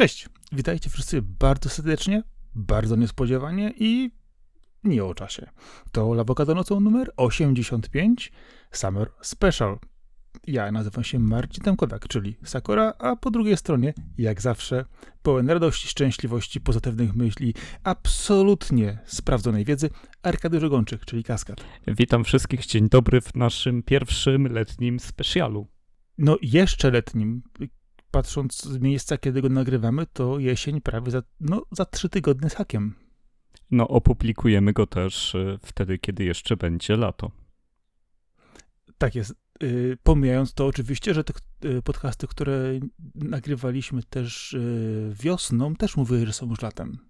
Cześć, witajcie wszyscy bardzo serdecznie, bardzo niespodziewanie i nie o czasie. To Lawokado nocą numer 85 Summer Special. Ja nazywam się Marcin Tamkowiak, czyli Sakura, a po drugiej stronie, jak zawsze, pełen radości, szczęśliwości, pozytywnych myśli, absolutnie sprawdzonej wiedzy, Arkady Żogonczyk, czyli Kaskad. Witam wszystkich, dzień dobry w naszym pierwszym letnim specjalu. No jeszcze letnim, patrząc z miejsca, kiedy go nagrywamy, to jesień prawie za, no, za trzy tygodnie z hakiem. No, opublikujemy go też y, wtedy, kiedy jeszcze będzie lato. Tak jest. Y, pomijając to oczywiście, że te y, podcasty, które nagrywaliśmy też wiosną, też mówiły, że są już latem.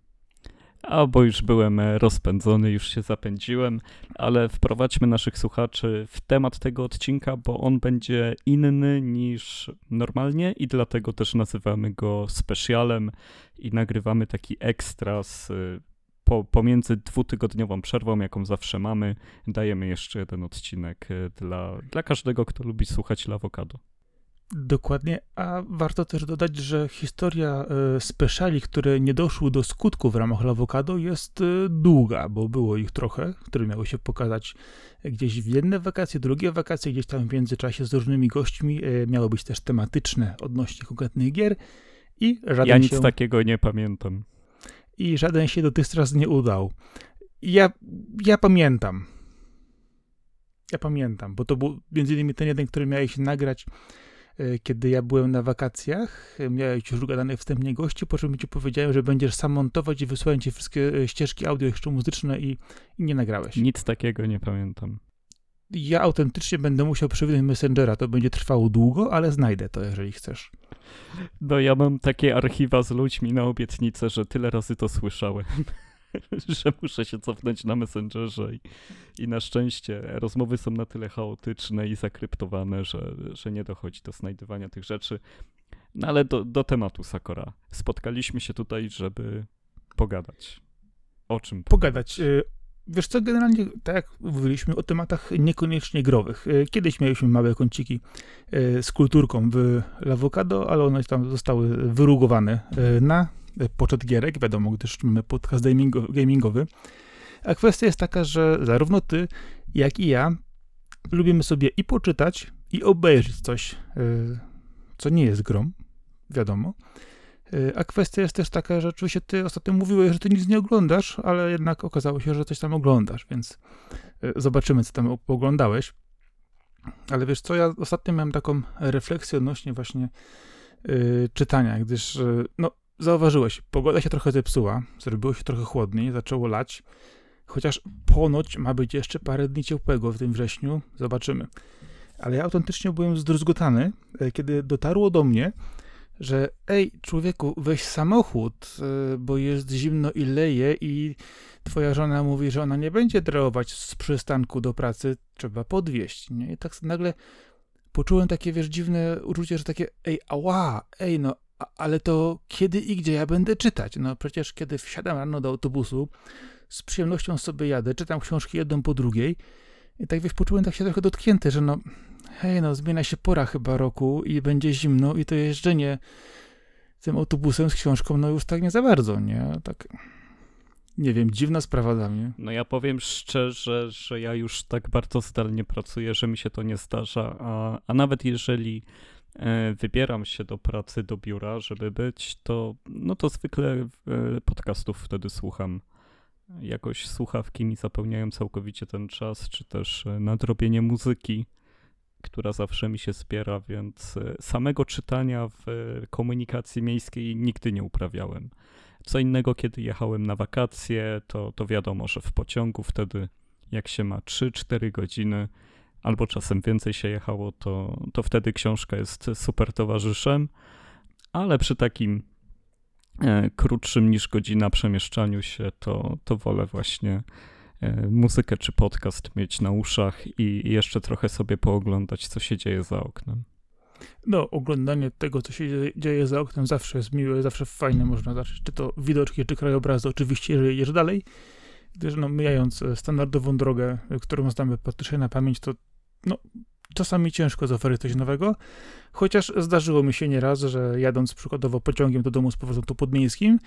A bo już byłem e, rozpędzony, już się zapędziłem, ale wprowadźmy naszych słuchaczy w temat tego odcinka, bo on będzie inny niż normalnie i dlatego też nazywamy go specjalem i nagrywamy taki ekstra z, po, pomiędzy dwutygodniową przerwą, jaką zawsze mamy. Dajemy jeszcze jeden odcinek e, dla, dla każdego, kto lubi słuchać Lawokado. Dokładnie, a warto też dodać, że historia e, speciali, które nie doszły do skutku w ramach Lawokado jest e, długa, bo było ich trochę, które miały się pokazać gdzieś w jedne wakacje, drugie wakacje, gdzieś tam w międzyczasie z różnymi gośćmi, e, miały być też tematyczne odnośnie konkretnych gier i żaden Ja nic się, takiego nie pamiętam. I żaden się dotychczas nie udał. Ja, ja pamiętam. Ja pamiętam, bo to był między innymi ten jeden, który miałeś nagrać kiedy ja byłem na wakacjach, miałeś już ugadane wstępnie gości, po czym ci powiedziałem, że będziesz sam montować i wysłałem ci wszystkie e, ścieżki audio jeszcze muzyczne i, i nie nagrałeś. Nic takiego nie pamiętam. Ja autentycznie będę musiał przewinąć Messengera, to będzie trwało długo, ale znajdę to, jeżeli chcesz. No ja mam takie archiwa z ludźmi na obietnicę, że tyle razy to słyszałem. że muszę się cofnąć na Messengerze i, i na szczęście rozmowy są na tyle chaotyczne i zakryptowane, że, że nie dochodzi do znajdywania tych rzeczy. No ale do, do tematu Sakora. Spotkaliśmy się tutaj, żeby pogadać. O czym pogadać? pogadać. Wiesz co, generalnie tak jak mówiliśmy o tematach niekoniecznie growych. Y, kiedyś mieliśmy małe kąciki y, z kulturką w Lawokado, ale one tam zostały wyrugowane y, na poczet gierek, wiadomo, gdyż mamy podcast gamingowy. A kwestia jest taka, że zarówno ty, jak i ja lubimy sobie i poczytać, i obejrzeć coś, y, co nie jest grom, wiadomo. Y, a kwestia jest też taka, że oczywiście ty ostatnio mówiłeś, że ty nic nie oglądasz, ale jednak okazało się, że coś tam oglądasz, więc y, zobaczymy, co tam oglądałeś. Ale wiesz co, ja ostatnio miałem taką refleksję odnośnie właśnie czytania, gdyż no, zauważyłeś, pogoda się trochę zepsuła, zrobiło się trochę chłodniej, zaczęło lać, chociaż ponoć ma być jeszcze parę dni ciepłego w tym wrześniu, zobaczymy. Ale ja autentycznie byłem zdruzgotany, e, kiedy dotarło do mnie, że ej, człowieku, weź samochód, e, bo jest zimno i leje i twoja żona mówi, że ona nie będzie dreować z przystanku do pracy, trzeba podwieźć, nie? I tak nagle poczułem takie, wiesz, dziwne uczucie, że takie, ej, ała, ej, no, ale to kiedy i gdzie ja będę czytać? No przecież kiedy wsiadam rano do autobusu, z przyjemnością sobie jadę, czytam książki jedną po drugiej i tak wiesz, poczułem tak się trochę dotknięty, że no hej, no zmienia się pora chyba roku i będzie zimno i to jeżdżenie tym autobusem z książką, no już tak nie za bardzo, nie? Tak, nie wiem, dziwna sprawa dla mnie. No ja powiem szczerze, że ja już tak bardzo zdalnie pracuję, że mi się to nie zdarza, a, a nawet jeżeli wybieram się do pracy, do biura, żeby być, to, no to zwykle e, podcastów wtedy słucham. Jakoś słuchawki mi zapełniają całkowicie ten czas, czy też e, nadrobienie muzyki, która zawsze mi się zbiera, więc samego czytania w komunikacji miejskiej nigdy nie uprawiałem. Co innego, kiedy jechałem na wakacje, to, to wiadomo, że w pociągu wtedy, jak się ma 3-4 godziny, albo czasem więcej się jechało, to, to wtedy książka jest super towarzyszem, ale przy takim e, krótszym niż godzina przemieszczaniu się, to, to wolę właśnie e, muzykę czy podcast mieć na uszach i jeszcze trochę sobie pooglądać, co się dzieje za oknem. No, oglądanie tego, co się dzieje za oknem zawsze jest miłe, zawsze fajne, można zobaczyć, czy to widoczki, czy krajobrazy, oczywiście, jeżeli jedziesz dalej, gdyż no, mijając standardową drogę, którą znamy praktycznie na pamięć, to no, czasami ciężko zaoferować coś nowego, chociaż zdarzyło mi się nieraz, że jadąc przykładowo pociągiem do domu z powrotem tu podmiejskim,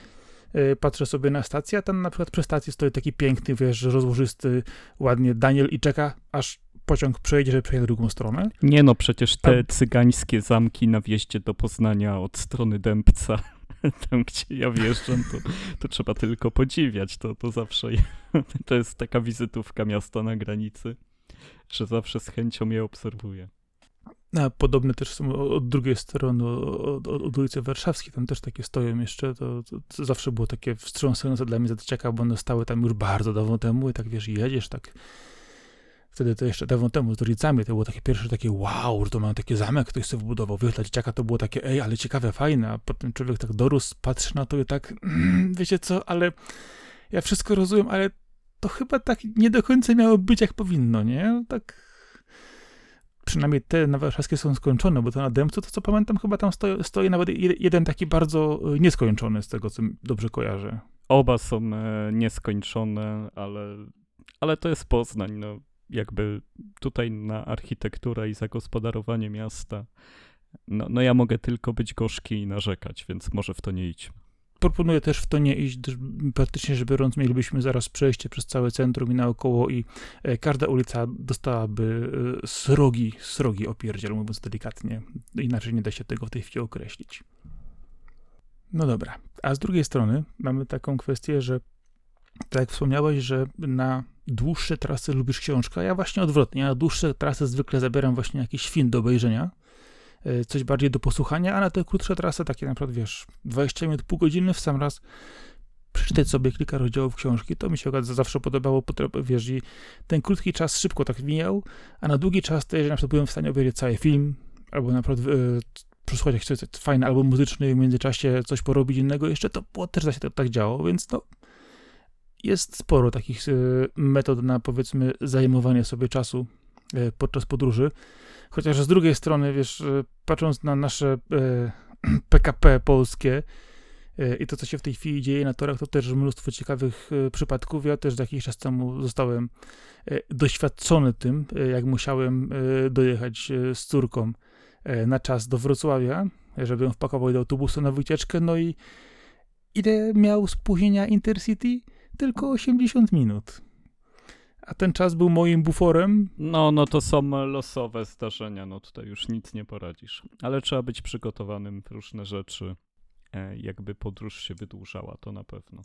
yy, patrzę sobie na stację, a tam na przykład przy stacji stoi taki piękny, wiesz, rozłożysty, ładnie Daniel i czeka, aż pociąg przejedzie, żeby przejdzie drugą stronę. Nie no, przecież te cygańskie zamki na wjeździe do Poznania od strony Dębca, tam gdzie ja wjeżdżam, to, to trzeba tylko podziwiać, to, to zawsze, to jest taka wizytówka miasta na granicy, że zawsze z chęcią je obserwuję. A podobne też są od drugiej strony, od, od, od ulicy Warszawskiej, tam też takie stoją jeszcze, to, to, to zawsze było takie wstrząsające dla mnie za dzieciaka, bo one stały tam już bardzo dawno temu i tak wiesz, jedziesz tak wtedy to jeszcze dawno temu z rodzicami, to było takie pierwsze takie wow, że to mam taki zamek, ktoś sobie wbudował. Wiesz, dla dzieciaka to było takie, ej, ale ciekawe, fajne, a potem człowiek tak dorósł, patrzy na to i tak, mm, wiecie co, ale ja wszystko rozumiem, ale to chyba tak nie do końca miało być, jak powinno, nie? Tak przynajmniej te na warszawskie są skończone, bo to na Dębcu, to co pamiętam, chyba tam stoi, stoi nawet jeden taki bardzo e, nieskończony, z tego co dobrze kojarzę. Oba są e, nieskończone, ale, ale to jest Poznań, no jakby tutaj na architekturę i zagospodarowanie miasta, no, no ja mogę tylko być gorzki i narzekać, więc może w to nie idź. Proponuję też w to nie iść, praktycznie rzecz biorąc, mielibyśmy zaraz przejście przez całe centrum i naokoło i e, każda ulica dostałaby e, srogi, srogi opierdziel, mówiąc delikatnie. Inaczej nie da się tego w tej chwili określić. No dobra, a z drugiej strony mamy taką kwestię, że tak jak wspomniałeś, że na dłuższe trasy lubisz książkę, ja właśnie odwrotnie. Na dłuższe trasy zwykle zabieram właśnie jakiś film do obejrzenia, coś bardziej do posłuchania, a na te krótsze trasy, takie na przykład, wiesz, 20 minut, pół godziny w sam raz przeczytać sobie kilka rozdziałów książki, to mi się zawsze podobało, wiesz, i ten krótki czas szybko tak mijał, a na długi czas to jeżeli na przykład byłem w stanie obejrzeć cały film, albo na przykład e, przesłuchać jakiś fajny albo muzyczny w międzyczasie coś porobić innego. Jeszcze, to było, też się to tak działo, więc no, jest sporo takich e, metod na powiedzmy zajmowanie sobie czasu podczas podróży. Chociaż z drugiej strony, wiesz, e, patrząc na nasze PKP polskie i to, co się w tej chwili dzieje na torach, to też mnóstwo ciekawych przypadków. Ja też jakiś czas temu zostałem doświadczony tym, jak musiałem dojechać z córką na czas do Wrocławia, żeby ją wpakował do autobusu na wycieczkę. No i ile miał spóźnienia Intercity? tylko 80 minut. A ten czas był moim buforem. No, no to są losowe zdarzenia, no tutaj już nic nie poradzisz. Ale trzeba być przygotowanym w różne rzeczy, e, jakby podróż się wydłużała, to na pewno.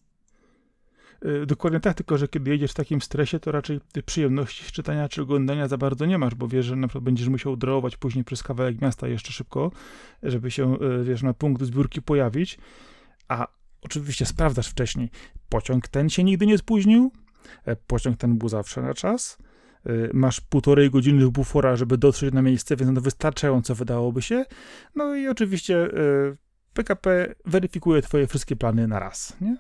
E, dokładnie tak, tylko że kiedy jedziesz w takim stresie, to raczej przyjemności z czytania czy oglądania za bardzo nie masz, bo wiesz, że na przykład będziesz musiał drołować później przez kawałek miasta jeszcze szybko, żeby się, e, wiesz, na punkt zbiórki pojawić, a oczywiście sprawdzasz wcześniej, pociąg ten się nigdy nie spóźnił, pociąg ten był zawsze na czas, e, masz półtorej godziny bufora, żeby dotrzeć na miejsce, więc to wystarczająco wydałoby się. No i oczywiście PKP e, weryfikuje twoje wszystkie plany na raz, nie?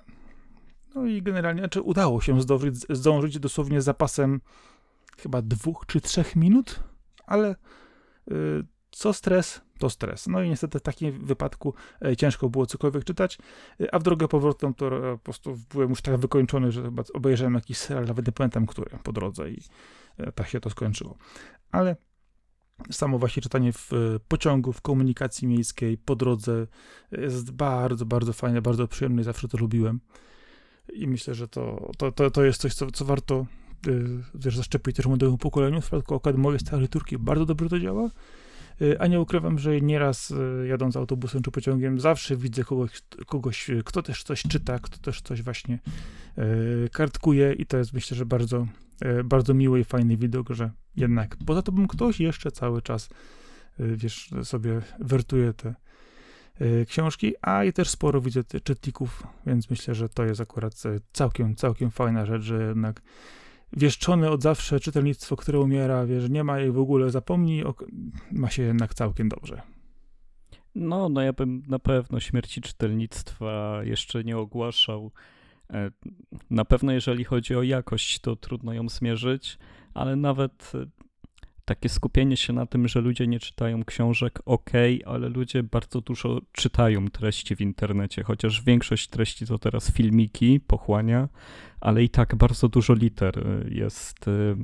No i generalnie, znaczy udało się zdążyć, zdążyć dosłownie zapasem chyba dwóch czy trzech minut, ale co stres, to stres. No i niestety w takim wypadku e, ciężko było cokolwiek czytać, e, a w drogę powrotną to e, po prostu byłem już tak wykończony, że chyba obejrzałem jakiś serial, nawet nie pamiętam który, po drodze i tak się to skończyło. Ale samo właśnie czytanie w pociągu, w komunikacji miejskiej, po drodze jest bardzo, bardzo fajne, bardzo przyjemne i zawsze to lubiłem. I myślę, że to, to, to, to jest coś, co, co warto wiesz, zaszczepić też młodemu pokoleniu. W przypadku akurat mojej starej Turki bardzo dobrze to działa. Y, a nie ukrywam, że nieraz y, jadąc autobusem czy pociągiem zawsze widzę kogoś, kogoś, kto też coś czyta, kto też coś właśnie kartkuje i to jest myślę, że bardzo, bardzo miły i fajny widok, że jednak poza tobą ktoś jeszcze cały czas wiesz, sobie wertuje te książki, a i też sporo widzę czytników, więc myślę, że to jest akurat całkiem, całkiem fajna rzecz, że jednak wieszczone od zawsze czytelnictwo, które umiera, wiesz, nie ma jej w ogóle, zapomnij, ma się jednak całkiem dobrze. No, no ja bym na pewno śmierci czytelnictwa jeszcze nie ogłaszał. E, na pewno jeżeli chodzi o jakość, to trudno ją zmierzyć, ale nawet takie skupienie się na tym, że ludzie nie czytają książek, ok, ale ludzie bardzo dużo czytają treści w internecie, chociaż większość treści to teraz filmiki, pochłania, ale i tak bardzo dużo liter y, jest y,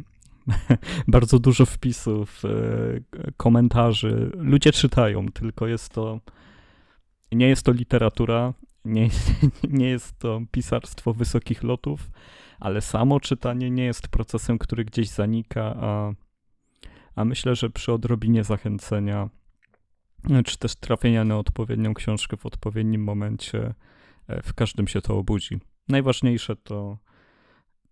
bardzo dużo wpisów, e, komentarzy. Ludzie czytają, tylko jest to. Nie jest to literatura, nie, nie jest to pisarstwo wysokich lotów, ale samo czytanie nie jest procesem, który gdzieś zanika, a, a myślę, że przy odrobinie zachęcenia, czy też trafienia na odpowiednią książkę w odpowiednim momencie, e, w każdym się to obudzi. Najważniejsze to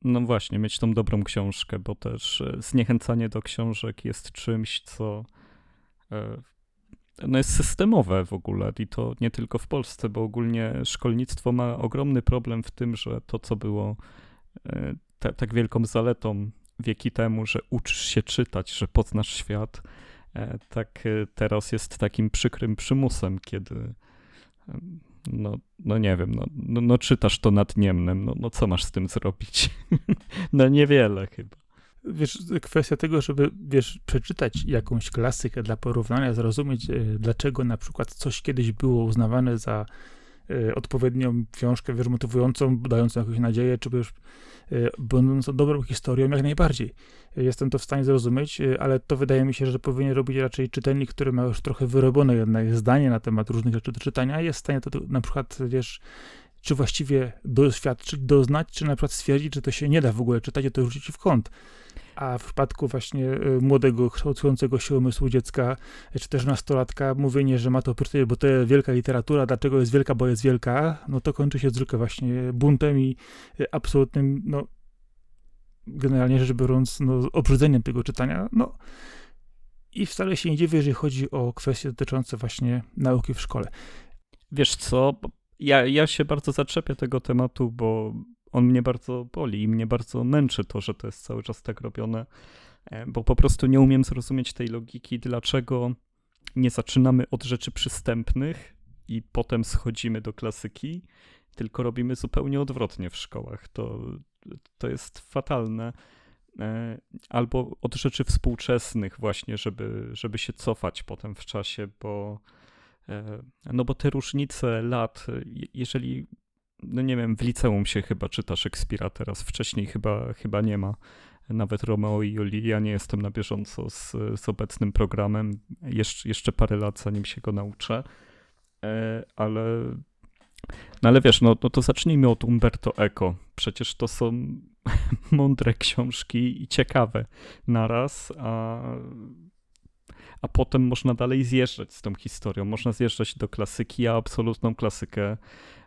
no właśnie, mieć tą dobrą książkę, bo też e, zniechęcanie do książek jest czymś, co e, no jest systemowe w ogóle i to nie tylko w Polsce, bo ogólnie szkolnictwo ma ogromny problem w tym, że to, co było e, tak wielką zaletą wieki temu, że uczysz się czytać, że poznasz świat, tak teraz jest takim przykrym przymusem, kiedy no, no nie wiem, no, no, no czytasz to nad Niemnem, no, no co masz z tym zrobić? no niewiele chyba. Wiesz, kwestia tego, żeby, wiesz, przeczytać jakąś klasykę dla porównania, zrozumieć, e, dlaczego na przykład coś kiedyś było uznawane za e, odpowiednią książkę, wiesz, motywującą, dającą jakąś nadzieję, czy już Y, będącą dobrą historią, jak najbardziej. Jestem to w stanie zrozumieć, y, ale to wydaje mi się, że powinien robić raczej czytelnik, który ma już trochę wyrobione jednak zdanie na temat różnych rzeczy do czytania, jest w stanie to na przykład, wiesz, czy właściwie doświadczyć, doznać, czy na przykład stwierdzić, że to się nie da w ogóle czytać, to rzucić w kąt. A w przypadku właśnie y, młodego, kształtującego się umysłu dziecka, czy też nastolatka, mówienie, że ma to priorytet, bo to jest wielka literatura, dlaczego jest wielka, bo jest wielka, no to kończy się zwykle właśnie buntem i y, absolutnym, no generalnie rzecz biorąc, no, obrzydzeniem tego czytania, no i wcale się nie dziwię, jeżeli chodzi o kwestie dotyczące właśnie nauki w szkole. Wiesz co, ja, ja się bardzo zaczepię tego tematu, bo on mnie bardzo boli i mnie bardzo męczy to, że to jest cały czas tak robione, e, bo po prostu nie umiem zrozumieć tej logiki, dlaczego nie zaczynamy od rzeczy przystępnych i potem schodzimy do klasyki, tylko robimy zupełnie odwrotnie w szkołach. To, to jest fatalne. E, albo od rzeczy współczesnych, właśnie, żeby, żeby się cofać potem w czasie, bo no bo te różnice lat, jeżeli no nie wiem, w liceum się chyba czyta Szekspira teraz, wcześniej chyba, chyba nie ma. Nawet Romeo i Julii. Ja nie jestem na bieżąco z, z obecnym programem. Jesz, jeszcze parę lat, zanim się go nauczę. E, ale, no ale wiesz, no, no to zacznijmy od Umberto Eco. Przecież to są mądre książki i ciekawe naraz, a, a potem można dalej zjeżdżać z tą historią. Można zjeżdżać do klasyki, a absolutną klasykę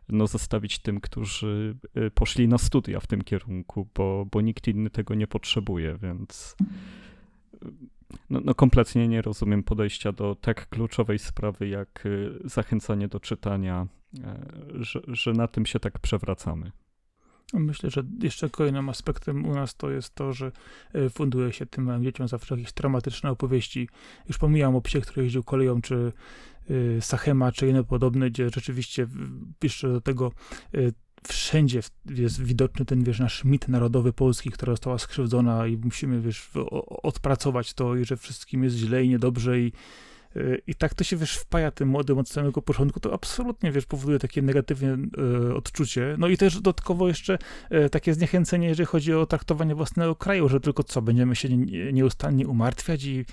no, zostawić tym, którzy y, poszli na studia w tym kierunku, bo, bo nikt inny tego nie potrzebuje, więc no, no, kompletnie nie rozumiem podejścia do tak kluczowej sprawy, jak y, zachęcanie do czytania, że, że na tym się tak przewracamy. Myślę, że jeszcze kolejnym aspektem u nas to jest to, że funduje się tym małym dzieciom zawsze jakieś traumatyczne opowieści. Już pomijam o psie, który jeździł koleją, czy Y, Sachema czy inne podobne, gdzie rzeczywiście jeszcze do tego y, wszędzie jest widoczny ten, wiesz, nasz mit narodowy polski, która została skrzywdzona i musimy, wiesz, odpracować to i że wszystkim jest źle i niedobrze i i tak to się, wiesz, wpaja tym młodym od samego początku, to absolutnie, wiesz, powoduje takie negatywne e, odczucie. No i też dodatkowo jeszcze e, takie zniechęcenie, jeżeli chodzi o traktowanie własnego kraju, że tylko co, będziemy się nie, nieustannie umartwiać i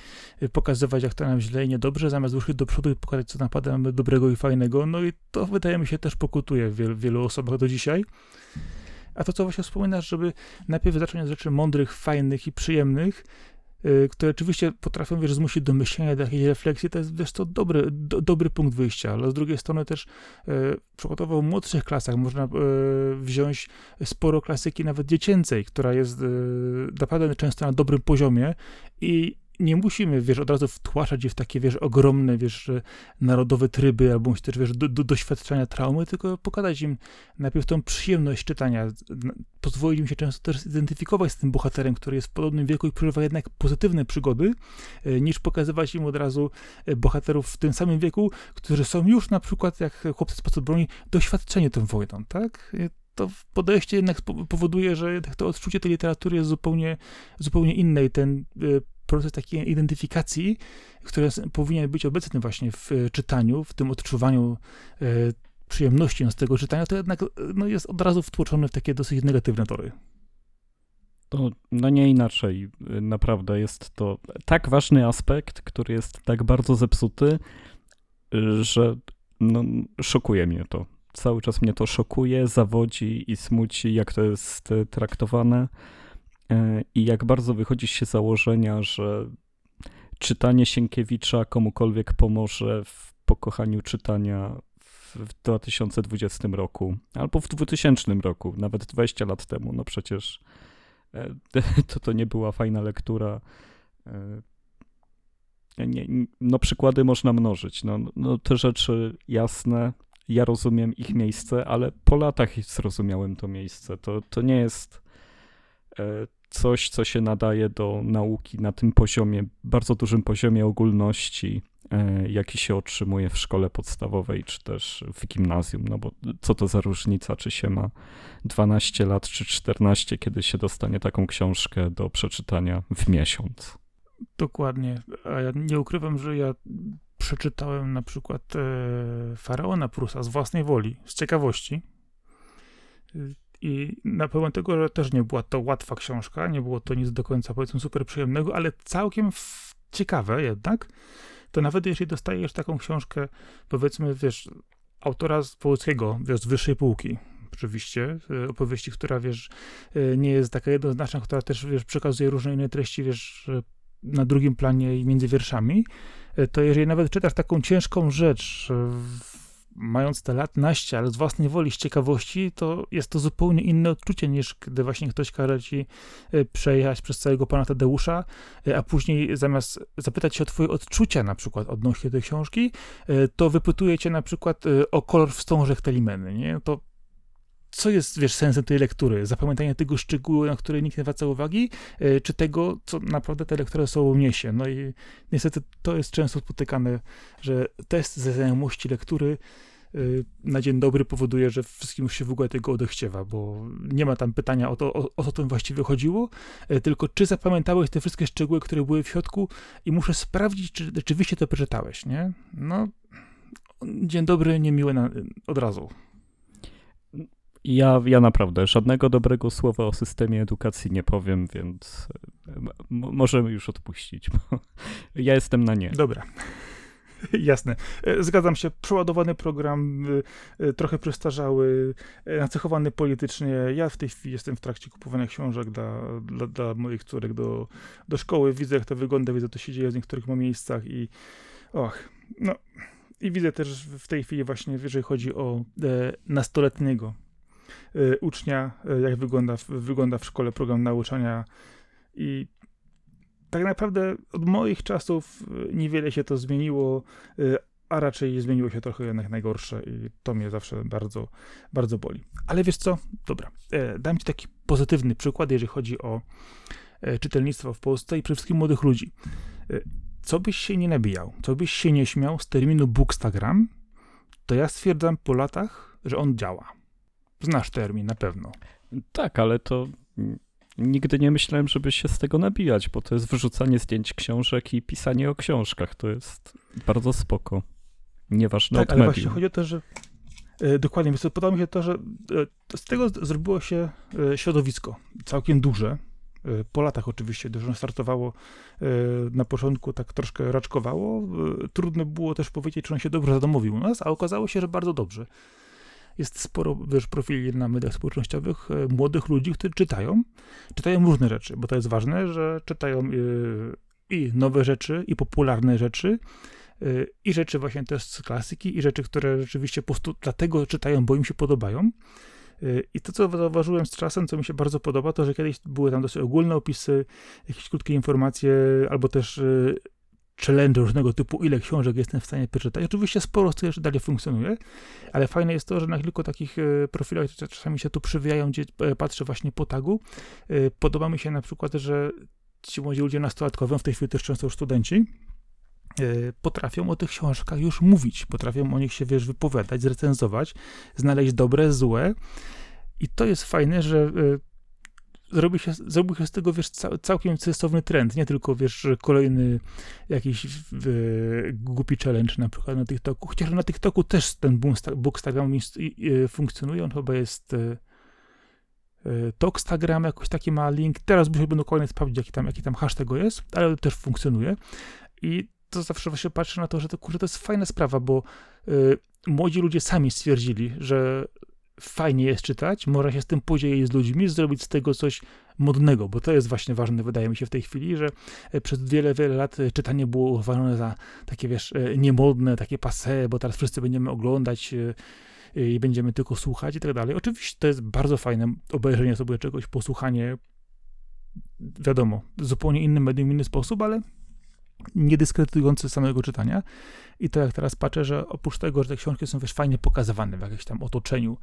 pokazywać, jak to nam źle i niedobrze, zamiast ruszyć do przodu i pokazać, co naprawdę mamy dobrego i fajnego. No i to, wydaje mi się, też pokutuje w wielu, wielu osobach do dzisiaj. A to, co właśnie wspominasz, żeby najpierw zacząć od rzeczy mądrych, fajnych i przyjemnych, Y, które oczywiście potrafią, wiesz, zmusić do myślenia, do jakiejś refleksji, to jest, wiesz, to dobry, do, dobry punkt wyjścia, ale z drugiej strony też e, przykładowo w młodszych klasach można e, wziąć sporo klasyki nawet dziecięcej, która jest naprawdę często na dobrym poziomie i nie musimy, wiesz, od razu wtłaczać je w takie, wiesz, ogromne, wiesz, narodowe tryby, albo też, wiesz, do, do doświadczenia traumy, tylko pokazać im najpierw tą przyjemność czytania, pozwolić im się często też zidentyfikować z tym bohaterem, który jest w podobnym wieku i przeżywa jednak pozytywne przygody, e, niż pokazywać im od razu e, bohaterów w tym samym wieku, którzy są już na przykład, jak chłopcy z broni, doświadczeni tą wojną, tak? E, to podejście jednak powoduje, że to odczucie tej literatury jest zupełnie, zupełnie inne i ten proces takiej identyfikacji, który powinien być obecny właśnie w e, czytaniu, w tym odczuwaniu e, przyjemności z tego czytania, to jednak e, no, jest od razu wtłoczony w takie dosyć negatywne tory. To, no nie inaczej. Naprawdę jest to tak ważny aspekt, który jest tak bardzo zepsuty, że no, szokuje mnie to. Cały czas mnie to szokuje, zawodzi i smuci, jak to jest traktowane i jak bardzo wychodzi się z założenia, że czytanie Sienkiewicza komukolwiek pomoże w pokochaniu czytania w 2020 roku albo w 2000 roku, nawet 20 lat temu. No przecież e, to, to nie była fajna lektura. E, nie, no przykłady można mnożyć. No, no te rzeczy jasne, ja rozumiem ich miejsce, ale po latach zrozumiałem to miejsce. To, to nie jest e, coś, co się nadaje do nauki na tym poziomie, bardzo dużym poziomie ogólności, e, jaki się otrzymuje w szkole podstawowej, czy też w gimnazjum, no bo co to za różnica, czy się ma 12 lat, czy 14, kiedy się dostanie taką książkę do przeczytania w miesiąc. Dokładnie, a ja nie ukrywam, że ja przeczytałem na przykład e, Faraona Prusa z własnej woli, z ciekawości. I na pewno tego, że też nie była to łatwa książka, nie było to nic do końca, powiedzmy, super przyjemnego, ale całkiem ciekawe jednak. To nawet jeśli dostajesz taką książkę, powiedzmy, wiesz, autora z polskiego, wiesz, z wyższej półki, oczywiście, e, opowieści, która, wiesz, e, nie jest taka jednoznaczna, która też, wiesz, przekazuje różne inne treści, wiesz, na drugim planie i między wierszami, to jeżeli nawet czytasz taką ciężką rzecz, mając te lat naście, ale z własnej woli, z ciekawości, to jest to zupełnie inne odczucie niż gdy właśnie ktoś każe ci e, przejechać przez całego pana Tadeusza, e, a później zamiast zapytać się o twoje odczucia na przykład odnośnie tej książki, to wypytuje cię na przykład o kolor wstążek Telimeny, nie? To co jest, wiesz, sensem tej lektury? Zapamiętanie tego szczegółu, na który nikt nie zwraca uwagi, e, czy tego, co naprawdę ta lektura sobą niesie? No i niestety to jest często spotykane, że test ze znajomości lektury e, na dzień dobry powoduje, że wszystkim się w ogóle tego odechciewa, bo nie ma tam pytania o to, o, o co tym właściwie chodziło, e, tylko czy zapamiętałeś te wszystkie szczegóły, które były w środku i muszę sprawdzić, czy rzeczywiście to przeczytałeś, nie? No, dzień dobry, niemiłe na, od razu. Ja, ja naprawdę żadnego dobrego słowa o systemie edukacji nie powiem, więc możemy już odpuścić, ja jestem na nie. Dobra. Jasne. E, zgadzam się. Przeładowany program, e, e, trochę przestarzały, nacechowany politycznie. Ja w tej chwili jestem w trakcie kupowania książek dla, dla, dla moich córek do, do szkoły. Widzę, jak to wygląda, widzę, co się dzieje w niektórych miejscach i och, no. I widzę też w tej chwili właśnie, jeżeli chodzi o e, nastoletniego ucznia, y, jak wygląda, wygląda w szkole program nauczania i tak naprawdę od moich czasów y, niewiele się to zmieniło, a raczej zmieniło się trochę jednak najgorsze i to mnie zawsze bardzo, bardzo boli. Ale wiesz co? Dobra, e, dam ci taki pozytywny przykład, jeżeli chodzi o e, czytelnictwo w Polsce i przede wszystkim młodych ludzi. E, co byś się nie nabijał, co byś się nie śmiał z terminu Bookstagram, to ja stwierdzam po latach, że on działa. Znasz termin, na pewno. Tak, ale to nigdy nie myślałem, żeby się z tego nabijać, bo to jest wyrzucanie zdjęć książek i pisanie o książkach. To jest bardzo spoko. Nieważne tak, od ale medium. właśnie chodzi o to, że e, dokładnie, podoba mi się to, że e, z tego zrobiło się e, środowisko całkiem duże. Po latach oczywiście, dużo startowało e, na początku, tak troszkę raczkowało. Trudno było też powiedzieć, czy on się dobrze zadomowił u nas, a okazało się, że bardzo dobrze jest sporo wiesz, profili na mediach społecznościowych e, młodych ludzi, którzy czytają. Czytają różne rzeczy, bo to jest ważne, że czytają e, i nowe rzeczy, i popularne rzeczy, e, i rzeczy właśnie też z klasyki, i rzeczy, które rzeczywiście po prostu dlatego czytają, bo im się podobają. I to, co zauważyłem z czasem, co mi się bardzo podoba, to, że kiedyś były tam dosyć ogólne opisy, jakieś krótkie informacje, albo też challenge różnego typu, ile książek jestem w stanie przeczytać. Oczywiście sporo z tych rzeczy dalej funkcjonuje, ale fajne jest to, że na kilku takich e, profilach, czasami się tu przywijają, gdzie e, patrzę właśnie po tagu, e, podoba mi się na przykład, że ci młodzi ludzie nastolatkowi, w tej chwili też często studenci, potrafią o tych książkach już mówić, potrafią o nich się, wiesz, wypowiadać, zrecenzować, znaleźć dobre, złe. I to jest fajne, że zrobi się, zrobił się z tego, wiesz, całkiem sensowny trend, nie tylko, wiesz, kolejny jakiś głupi challenge na przykład na TikToku, chociaż na TikToku też ten bookstagram funkcjonuje, on chyba jest e, y, Toxtagram jakoś taki ma link. Teraz musiałbym dokładnie sprawdzić, jaki tam, jaki tam hash tego jest, ale też funkcjonuje. I to zawsze właśnie patrzę na to, że to, kurczę, to jest fajna sprawa, bo y, młodzi ludzie sami stwierdzili, że fajnie jest czytać, można się z tym podzielić z ludźmi, zrobić z tego coś modnego, bo to jest właśnie ważne, wydaje mi się w tej chwili, że e, przez wiele, wiele lat e, czytanie było uważane za takie, wiesz, e, niemodne, takie passe, bo teraz wszyscy będziemy oglądać i będziemy tylko słuchać i tak dalej. Oczywiście to jest bardzo fajne obejrzenie sobie czegoś, posłuchanie, wiadomo, zupełnie innym medium, inny sposób, ale nie dyskredytujący samego czytania. I to jak teraz patrzę, że oprócz tego, że te książki są wiesz, fajnie pokazywane w jakimś tam otoczeniu,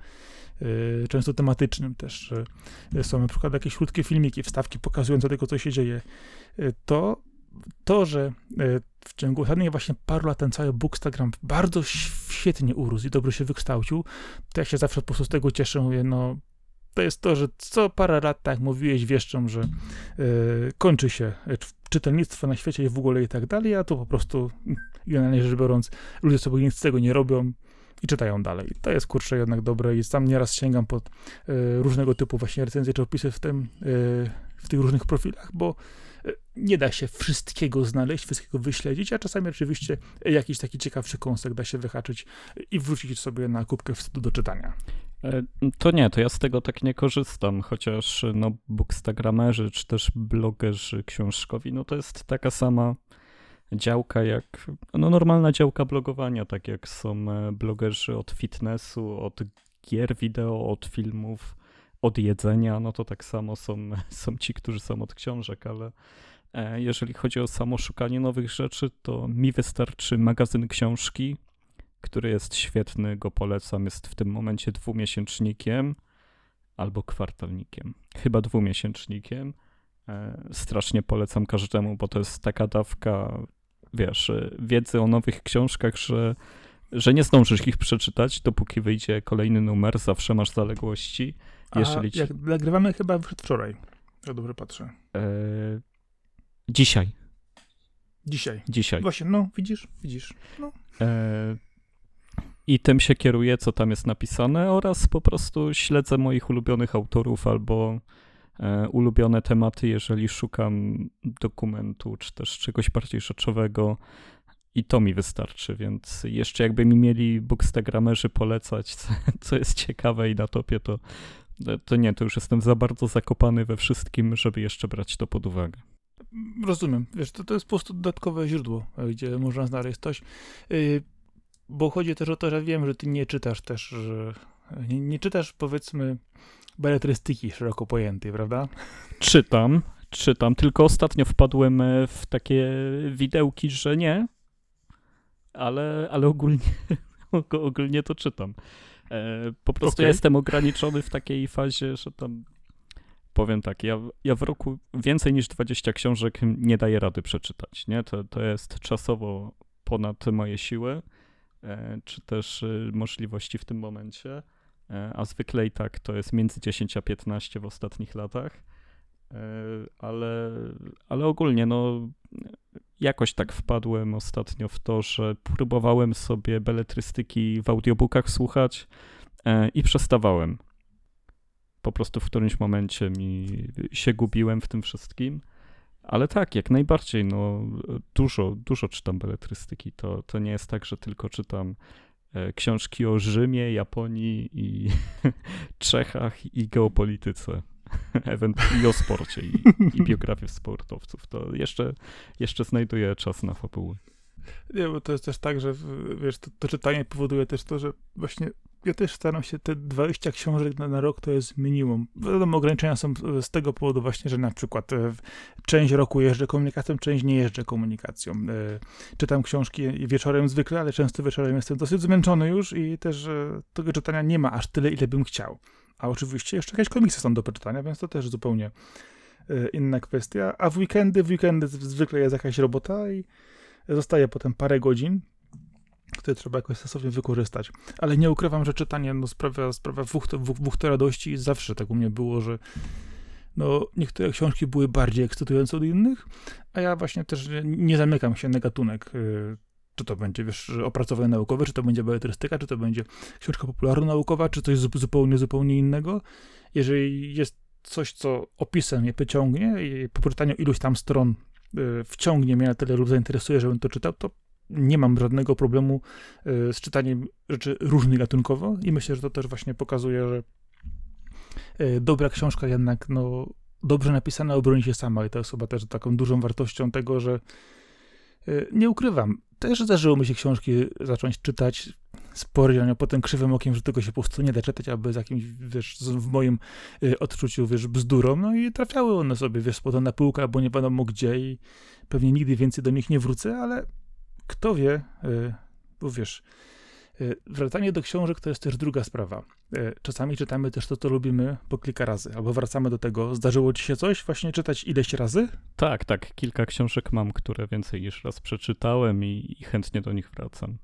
yy, często tematycznym też, są na przykład jakieś krótkie filmiki, wstawki pokazujące tego, co się dzieje, yy, to to, że yy, w ciągu ostatnich właśnie paru lat ten cały Bookstagram bardzo świetnie urósł i dobrze się wykształcił, to ja się zawsze po prostu z tego cieszę, mówię, no to jest to, że co parę lat, tak mówiłeś, wieszczą, że yy, kończy się czytelnictwo na świecie i w ogóle i tak dalej, a tu po prostu, generalnie rzecz biorąc, ludzie sobie nic z tego nie robią i czytają dalej. To jest, kurczę, jednak dobre i sam nieraz sięgam pod y, różnego typu właśnie recenzje czy opisy w tym, y, w tych różnych profilach, bo nie da się wszystkiego znaleźć, wszystkiego wyśledzić, a czasami oczywiście jakiś taki ciekawszy kąsek da się wyhaczyć i wrzucić sobie na kubkę wstydu do czytania. E, to nie, to ja z tego tak nie korzystam, chociaż no bookstagramerzy czy też blogerzy książkowi, no to jest taka sama działka jak, no normalna działka blogowania, tak jak są e, blogerzy od fitnessu, od gier wideo, od filmów, od jedzenia, no to tak samo są, są ci, którzy są od książek, ale e, jeżeli chodzi o samo szukanie nowych rzeczy, to mi wystarczy magazyn książki, który jest świetny, go polecam. Jest w tym momencie dwumiesięcznikiem albo kwartalnikiem. Chyba dwumiesięcznikiem. E, strasznie polecam każdemu, bo to jest taka dawka, wiesz, e, wiedzy o nowych książkach, że, że nie zdążysz ich przeczytać, dopóki wyjdzie kolejny numer, zawsze masz zaległości. Jeżeli ci... jak nagrywamy chyba wczoraj, jak dobrze patrzę. E... Dzisiaj. Dzisiaj. Dzisiaj. Właśnie, no, widzisz, widzisz. No. I tym się kieruję, co tam jest napisane, oraz po prostu śledzę moich ulubionych autorów albo e, ulubione tematy, jeżeli szukam dokumentu, czy też czegoś bardziej rzeczowego. I to mi wystarczy, więc jeszcze jakby mi mieli bookstagramerzy polecać, co, jest ciekawe i na topie, to, to nie, to już jestem za bardzo zakopany we wszystkim, żeby jeszcze brać to pod uwagę. Rozumiem. Wiesz, to, to jest po prostu dodatkowe źródło, gdzie można znaleźć coś. Yy bo chodzi też o to, że wiem, że ty nie czytasz też, nie, nie czytasz powiedzmy beletrystyki szeroko pojętej, prawda? Czytam, czytam, tylko ostatnio wpadłem e, w takie widełki, że nie, ale, ale ogólnie, ogólnie to czytam. E, po prostu okay. ja jestem ograniczony w takiej fazie, że tam powiem tak, ja, ja w roku więcej niż 20 książek nie daję rady przeczytać, nie? To, to jest czasowo ponad moje siły. E, czy też e, możliwości w tym momencie, e, a zwykle i tak to jest między 10 a 15 w ostatnich latach, ale, ale ogólnie no jakoś tak wpadłem ostatnio w to, że próbowałem sobie beletrystyki w audiobookach słuchać i przestawałem. Po prostu w którymś momencie mi się gubiłem w tym wszystkim. Ale tak, jak najbardziej, no dużo, dużo czytam beletrystyki. To, to nie jest tak, że tylko czytam e, książki o Rzymie, Japonii i Czechach i geopolityce. I o sporcie i, i biografię sportowców. To jeszcze, jeszcze znajduję czas na fabuły. Nie, bo to jest też tak, że wiesz, to, to czytanie powoduje też to, że właśnie ja też staram się, te 20 książek na, na, rok to jest minimum. Wiadomo, ograniczenia są z tego powodu właśnie, że na przykład e, część roku jeżdżę komunikacją, część nie jeżdżę komunikacją. E, czytam książki wieczorem zwykle, ale często wieczorem jestem dosyć zmęczony już i też e, tego czytania nie ma aż tyle, ile bym chciał. A oczywiście jeszcze jakieś komiksy są do przeczytania, więc to też zupełnie inna kwestia. A w weekendy, w weekendy zwykle jest jakaś robota i zostaje potem parę godzin które trzeba jakoś stosownie wykorzystać. Ale nie ukrywam, że czytanie no, sprawia, sprawia dwóch, dwóch, dwóch to radości i zawsze tak u mnie było, że no, niektóre książki były bardziej ekscytujące od innych, a ja właśnie też nie zamykam się na gatunek. Y, Czy to będzie, wiesz, opracowanie naukowe, czy to będzie beletrystyka, czy to będzie książka popularno-naukowa, czy coś zupełnie, zupełnie innego. Jeżeli jest coś, co opisem mnie pociągnie i po przeczytaniu iluś tam stron y, wciągnie mnie na tyle lub zainteresuje, żebym to czytał, to nie mam żadnego problemu y, z czytaniem rzeczy różnych gatunkowo i myślę, że to też właśnie pokazuje, że y, dobra książka jednak, no, dobrze napisana obroni się sama i to jest chyba też taką dużą wartością tego, że nie ukrywam, też zdarzyło mi się książki zacząć czytać spojrzeć na potem krzywym okiem, że tego się po prostu nie da czytać, aby z jakimś, wiesz, w moim odczuciu, wiesz, bzdurą, no i trafiały one sobie, wiesz, potem na półkę albo nie wiadomo gdzie i pewnie nigdy więcej do nich nie wrócę, ale kto wie, y, bo wiesz, y, wracanie do książek to jest też druga sprawa. Y, czasami czytamy też to, co lubimy po kilka razy, albo wracamy do tego. Zdarzyło ci się coś właśnie czytać ileś razy? Tak, tak. Kilka książek mam, które więcej niż raz przeczytałem i, i chętnie do nich wracam.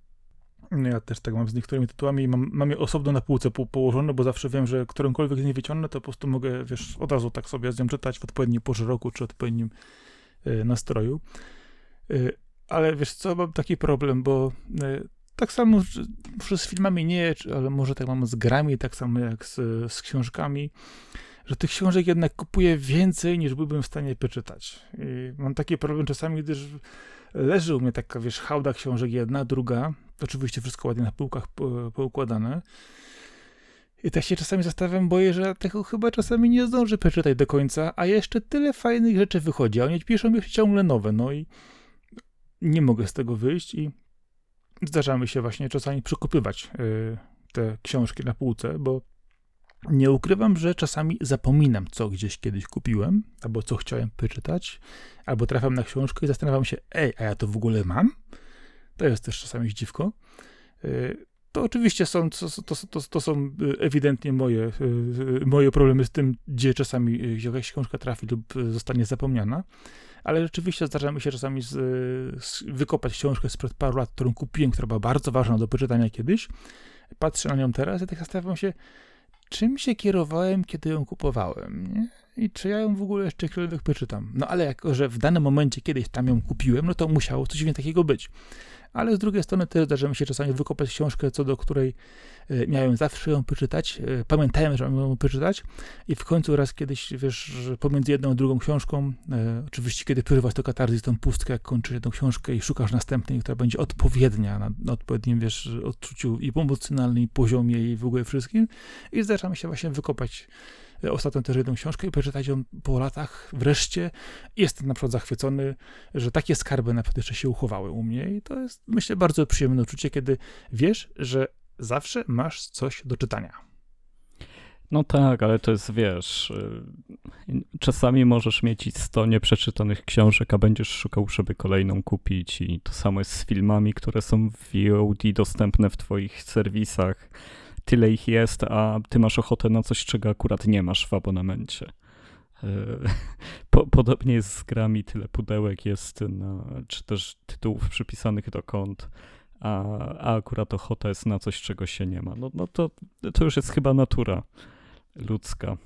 No ja też tak mam z niektórymi tytułami i mam, mam je osobno na półce po, położone, bo zawsze wiem, że którąkolwiek z nich wyciągnę, to po prostu mogę, wiesz, od razu tak sobie z nią czytać w odpowiednim porze roku, czy odpowiednim y, nastroju. Y, ale wiesz co, mam taki problem, bo y, tak samo z filmami nie, ale może tak mam z grami, tak samo jak z, z książkami, że tych książek jednak kupuję więcej, niż byłbym w stanie przeczytać. I mam taki problem czasami, gdyż leży u mnie taka, wiesz, hałda książek jedna, druga, oczywiście wszystko ładnie na półkach po, poukładane. I tak się czasami zastanawiam, boję, że tego chyba czasami nie zdążę przeczytać do końca, a jeszcze tyle fajnych rzeczy wychodzi, a oni piszą jeszcze ciągle nowe, no i nie mogę z tego wyjść i zdarza mi się właśnie czasami przekopywać y, te książki na półce, bo nie ukrywam, że czasami zapominam, co gdzieś kiedyś kupiłem, albo co chciałem przeczytać, albo trafiam na książkę i zastanawiam się, ej, a ja to w ogóle mam? To jest też czasami dziwko. Y, to oczywiście są, to, to, to, to są ewidentnie moje, y, moje problemy z tym, gdzie czasami jakaś książka trafi lub zostanie zapomniana, ale rzeczywiście zdarza mi się czasami z, z, wykopać książkę sprzed paru lat, którą kupiłem, która była bardzo ważna do przeczytania kiedyś. Patrzę na nią teraz i tak zastanawiam się, czym się kierowałem, kiedy ją kupowałem, nie? I czy ja ją w ogóle jeszcze kiedykolwiek przeczytam. No ale jako, że w danym momencie kiedyś tam ją kupiłem, no to musiało coś takiego być ale z drugiej strony też zdarza mi się czasami wykopać książkę, co do której e, miałem zawsze ją przeczytać, e, pamiętałem, że mam ją przeczytać i w końcu raz kiedyś, wiesz, pomiędzy jedną a drugą książką, e, oczywiście kiedy przeżywasz to katarzys, tą pustkę, jak kończysz jedną książkę i szukasz następnej, która będzie odpowiednia na, na odpowiednim, wiesz, odczuciu i emocjonalnym, poziomie i w ogóle wszystkim i zdarza mi się właśnie wykopać ostatnio też jedną książkę i przeczytać ją po latach wreszcie. Jestem na przykład zachwycony, że takie skarby naprawdę jeszcze się uchowały u mnie i to jest, myślę, bardzo przyjemne uczucie, kiedy wiesz, że zawsze masz coś do czytania. No tak, ale to jest, wiesz, y, czasami możesz mieć 100 nieprzeczytanych książek, a będziesz szukał, żeby kolejną kupić i to samo jest z filmami, które są w VOD dostępne w twoich serwisach tyle ich jest, a ty masz ochotę na coś, czego akurat nie masz w abonamencie. E, po, podobnie jest z grami, tyle pudełek jest, na, czy też tytułów przypisanych do kont, a, a akurat ochota jest na coś, czego się nie ma. No, no to, to już jest chyba natura ludzka.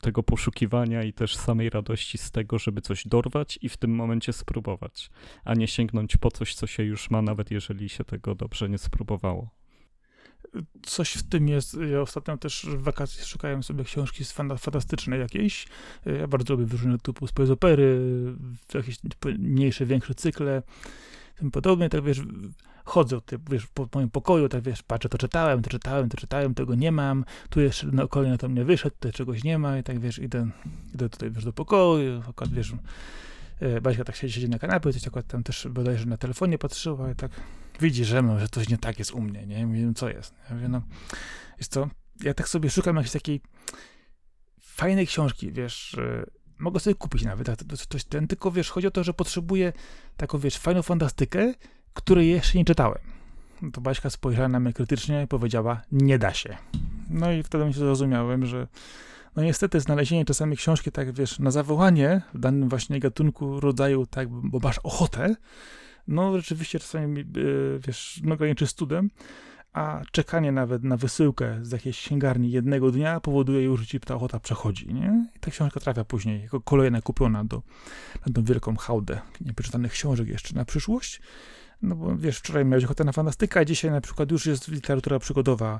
Tego poszukiwania i też samej radości z tego, żeby coś dorwać i w tym momencie spróbować, a nie sięgnąć po coś, co się już ma, nawet jeżeli się tego dobrze nie spróbowało coś w tym jest. Ja ostatnio też w wakacje szukałem sobie książki fantastycznej jakiejś. Ja bardzo lubię różne typu space opery, jakieś mniejsze, większe cykle, tym podobne. Tak wiesz, chodzę wiesz, po moim pokoju, tak wiesz, patrzę, to czytałem, to czytałem, to czytałem, tego nie mam, tu jeszcze na kolejne to mnie wyszedł, tutaj czegoś nie ma i tak wiesz, idę, idę tutaj wiesz, do pokoju, akurat wiesz, E, Baśka tak siedzi, siedzi na kanapie, coś akurat tam też bodajże na telefonie patrzyła i tak widzi, że, no, że coś nie tak jest u mnie, nie? Wiem, co jest. Ja mówię, no, jest co, ja tak sobie szukam jakiejś takiej fajnej książki, wiesz, mogę sobie kupić nawet coś ten, tylko wiesz, chodzi o to, że potrzebuję taką, wiesz, fajną fantastykę, której jeszcze nie czytałem. No to Baśka spojrzała na mnie krytycznie i powiedziała, nie da się. No i wtedy mi się zrozumiałem, że no niestety znalezienie czasami książki, tak wiesz, na zawołanie w danym właśnie gatunku, rodzaju, tak, bo masz ochotę, no rzeczywiście czasami, e, wiesz, no graniczy studem, a czekanie nawet na wysyłkę z jakiejś księgarni jednego dnia powoduje już, że ta ochota przechodzi, nie? I ta książka trafia później jako kolejna kupiona do, na tą wielką hałdę nieprzeczytanych książek jeszcze na przyszłość. No bo wiesz, wczoraj miałeś ochotę na fantastykę, a dzisiaj na przykład już jest literatura przygodowa.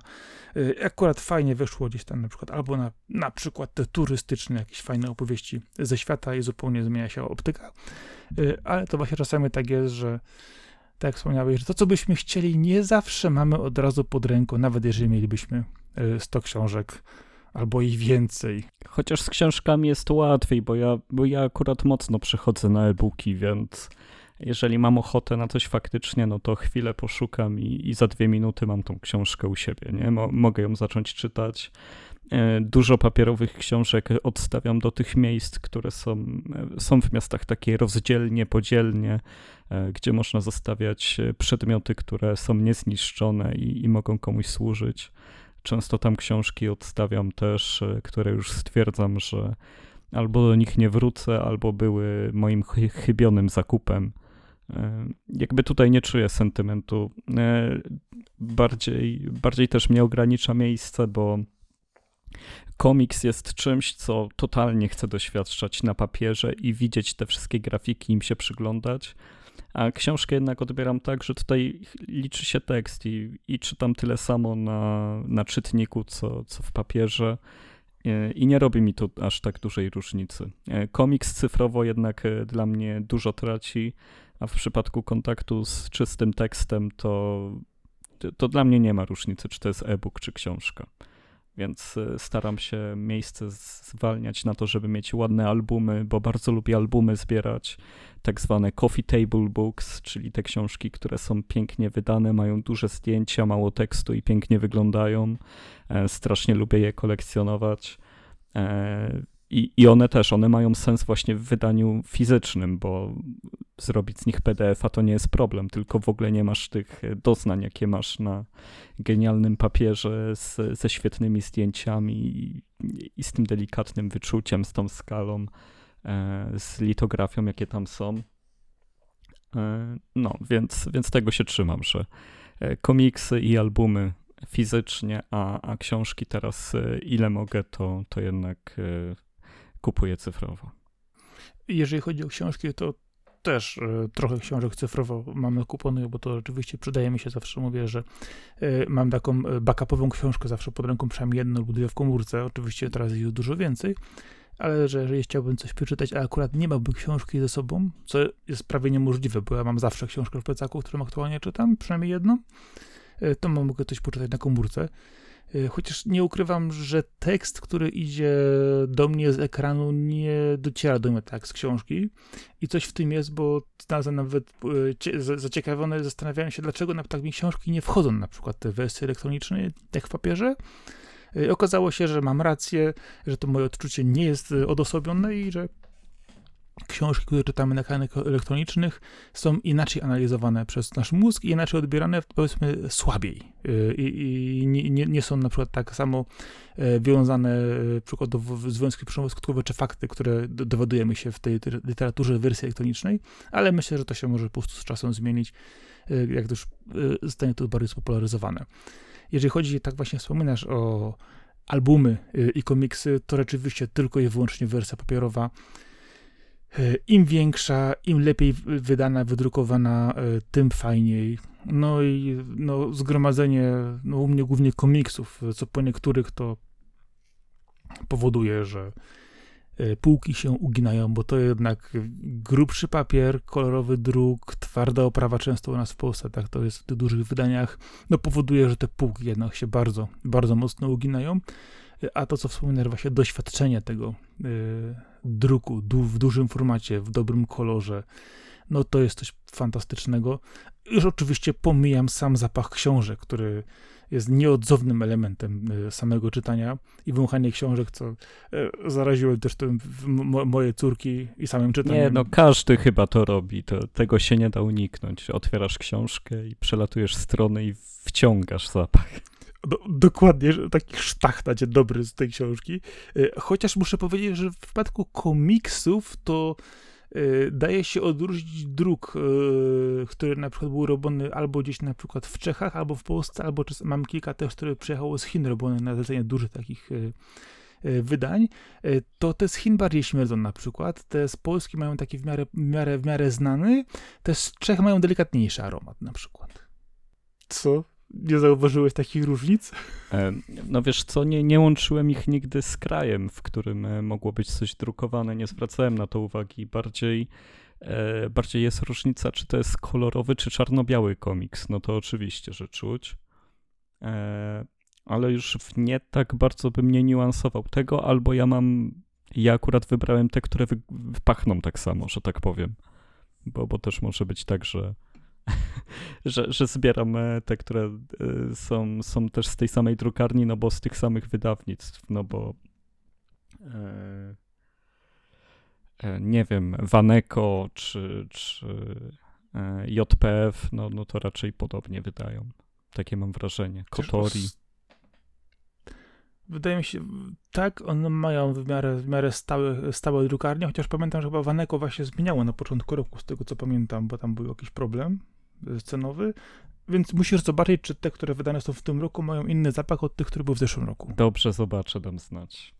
Y, Akurat fajnie wyszło gdzieś tam na przykład, albo na, na przykład te turystyczne, jakieś fajne opowieści ze świata i zupełnie zmienia się optyka. Y, Ale to właśnie czasami tak jest, że tak jak wspomniałeś, że to, co byśmy chcieli, nie zawsze mamy od razu pod ręką, nawet jeżeli mielibyśmy y, 100 książek albo i więcej. Chociaż z książkami jest łatwiej, bo ja, bo ja akurat mocno przechodzę na e-booki, więc jeżeli mam ochotę na coś faktycznie, no to chwilę poszukam i, i za dwie minuty mam tą książkę u siebie, nie? Mo, mogę ją zacząć czytać. E, Dużo papierowych książek odstawiam do tych miejsc, które są, e, są w miastach takie rozdzielnie, podzielnie, e, gdzie można zostawiać przedmioty, które są niezniszczone i, i mogą komuś służyć. Często tam książki odstawiam też, które już stwierdzam, że albo do nich nie wrócę, albo były moim chy- chybionym zakupem. E, Jakby tutaj nie czuję sentymentu. E, Bardziej, bardziej też mnie ogranicza miejsce, bo komiks jest czymś, co totalnie chcę doświadczać na papierze i widzieć te wszystkie grafiki, im się przyglądać. A książkę jednak odbieram tak, że tutaj liczy się tekst i, i czytam tyle samo na, na czytniku, co, co w papierze. E, I nie robi mi to aż tak dużej różnicy. Komiks cyfrowo jednak dla mnie dużo traci, a w przypadku kontaktu z czystym tekstem to, to, dla mnie nie ma różnicy, czy to jest e-book, czy książka. Więc e, staram się miejsce zwalniać na to, żeby mieć ładne albumy, bo bardzo lubię albumy zbierać, tak zwane coffee table books, czyli te książki, które są pięknie wydane, mają duże zdjęcia, mało tekstu i pięknie wyglądają. E, Strasznie lubię je kolekcjonować. I, I one też, one mają sens właśnie w wydaniu fizycznym, bo zrobić z nich PDF-a to nie jest problem, tylko w ogóle nie masz tych e, doznań, jakie masz na genialnym papierze z, ze świetnymi zdjęciami i, i z tym delikatnym wyczuciem, z tą skalą, e, z litografią, jakie tam są. E, no, więc, więc tego się trzymam, że e, komiksy i albumy fizycznie, a, a książki teraz e, ile mogę, to, to jednak kupuję cyfrowo. Jeżeli chodzi o książki, to też e, trochę książek cyfrowo mam nakuponych, bo to rzeczywiście przydaje mi się. Zawsze mówię, że e, mam taką e, backupową książkę zawsze pod ręką, przynajmniej jedną lub dwie w komórce. Oczywiście teraz jest dużo więcej, ale że jeżeli chciałbym coś przeczytać, a akurat nie miałbym książki ze sobą, co jest prawie niemożliwe, bo ja mam zawsze książkę w plecaku, którą aktualnie czytam, przynajmniej jedną, to mogę coś poczytać na komórce. E, Chociaż nie ukrywam, że tekst, który idzie do mnie z ekranu, nie dociera do mnie tak z książki. I coś w tym jest, bo znalazłem nawet e, cie- za- zaciekawiony, zastanawiałem się, dlaczego na tak mi książki nie wchodzą, na przykład te wersje elektroniczne, tak w papierze. E, Okazało się, że mam rację, że to moje odczucie nie jest e, odosobnione i że książki, które czytamy na ekranach elektronicznych, są inaczej analizowane przez nasz mózg i inaczej odbierane, powiedzmy, słabiej. Y, I, i nie, nie, są na przykład tak samo e, wiązane e, przykładowo związki przyczynowo-skutkowe czy fakty, które do- dowiadujemy się w tej liter- literaturze w wersji elektronicznej, ale myślę, że to się może po prostu z czasem zmienić, e, jak już zostanie to bardziej spopularyzowane. Jeżeli chodzi, tak właśnie wspominasz o albumy i komiksy, to rzeczywiście tylko i wyłącznie wersja papierowa Im większa, im lepiej wydana, wydrukowana, e, tym fajniej. No i no, zgromadzenie, no u mnie głównie komiksów, co po niektórych to powoduje, że e, półki się uginają, bo to jednak grubszy papier, kolorowy druk, twarda oprawa często u nas w Polsce, tak to jest w tych dużych wydaniach, no powoduje, że te półki jednak się bardzo, bardzo mocno uginają. A to, co wspominałem, właśnie doświadczenie tego e, druku du, w dużym formacie, w dobrym kolorze, no to jest coś fantastycznego. Już oczywiście pomijam sam zapach książek, który jest nieodzownym elementem e, samego czytania i wąchanie książek, co e, zaraziło też tym moje córki i samym czytaniem. Nie, no każdy chyba to robi, to, tego się nie da uniknąć. Otwierasz książkę i przelatujesz strony i wciągasz zapach. Do, dokładnie, taki sztach dacie dobry z tej książki. E, Chociaż muszę powiedzieć, że w przypadku komiksów to e, daje się odróżnić druk, e, który na przykład był robiony albo gdzieś na przykład w Czechach, albo w Polsce, albo czas, mam kilka też, które przyjechało z Chin, robione na zlecenie dużych takich wydań, to te z Chin bardziej śmierdzą na przykład. Te z Polski mają taki w miarę, w miarę, w miarę znany, te z Czech mają delikatniejszy aromat na przykład. Co? Nie zauważyłeś takich różnic? E, no wiesz co, nie, nie łączyłem ich nigdy z krajem, w którym e, mogło być coś drukowane, nie zwracałem na to uwagi. Bardziej, e, bardziej jest różnica, czy to jest kolorowy, czy czarno-biały komiks. No to oczywiście, że czuć. Ale już w nie tak bardzo bym nie niuansował tego, albo ja mam, ja akurat wybrałem te, które wy, pachną tak samo, że tak powiem. Bo, bo też może być tak, że że, że zbieram e, te, które e, są, są też z tej samej drukarni, no bo z tych samych wydawnictw, no bo e, nie wiem, Waneko czy, czy JPF, no, no to raczej podobnie wydają. Takie mam wrażenie. Kotori. Wydaje mi się, tak, one mają w miarę, w miarę stałe, stałe drukarnie, chociaż pamiętam, że chyba Waneko właśnie zmieniało na początku roku, z tego co pamiętam, bo tam był jakiś problem cenowy, więc musisz zobaczyć, czy te, które wydane są w tym roku, mają inny zapach od tych, które były w zeszłym roku. Dobrze, zobaczę, dam znać.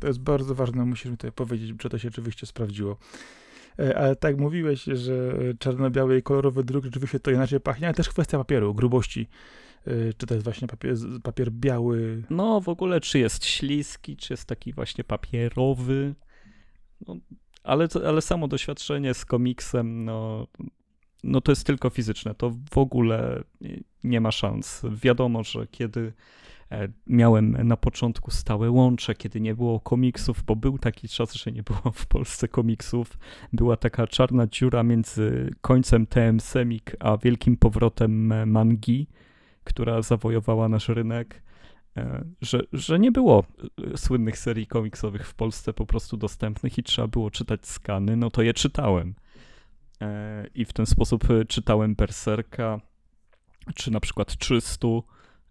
To jest bardzo ważne, musisz mi tutaj powiedzieć, czy to się rzeczywiście sprawdziło. Ale tak mówiłeś, że czarno-biały i kolorowy druk rzeczywiście to inaczej pachnie, ale też kwestia papieru, grubości. E, czy to jest właśnie papier, papier biały? No w ogóle, czy jest śliski, czy jest taki właśnie papierowy. No, ale, ale samo doświadczenie z komiksem, no no to jest tylko fizyczne, to w ogóle nie ma szans. Wiadomo, że kiedy e, miałem na początku stałe łącze, kiedy nie było komiksów, bo był taki czas, że nie było w Polsce komiksów, była taka czarna dziura między końcem TM Semik a wielkim powrotem e, mangi, która zawojowała nasz rynek. E, że, że nie było słynnych serii komiksowych w Polsce po prostu dostępnych i trzeba było czytać skany, no to je czytałem. E, i w ten sposób e, czytałem Berserka, czy na przykład 300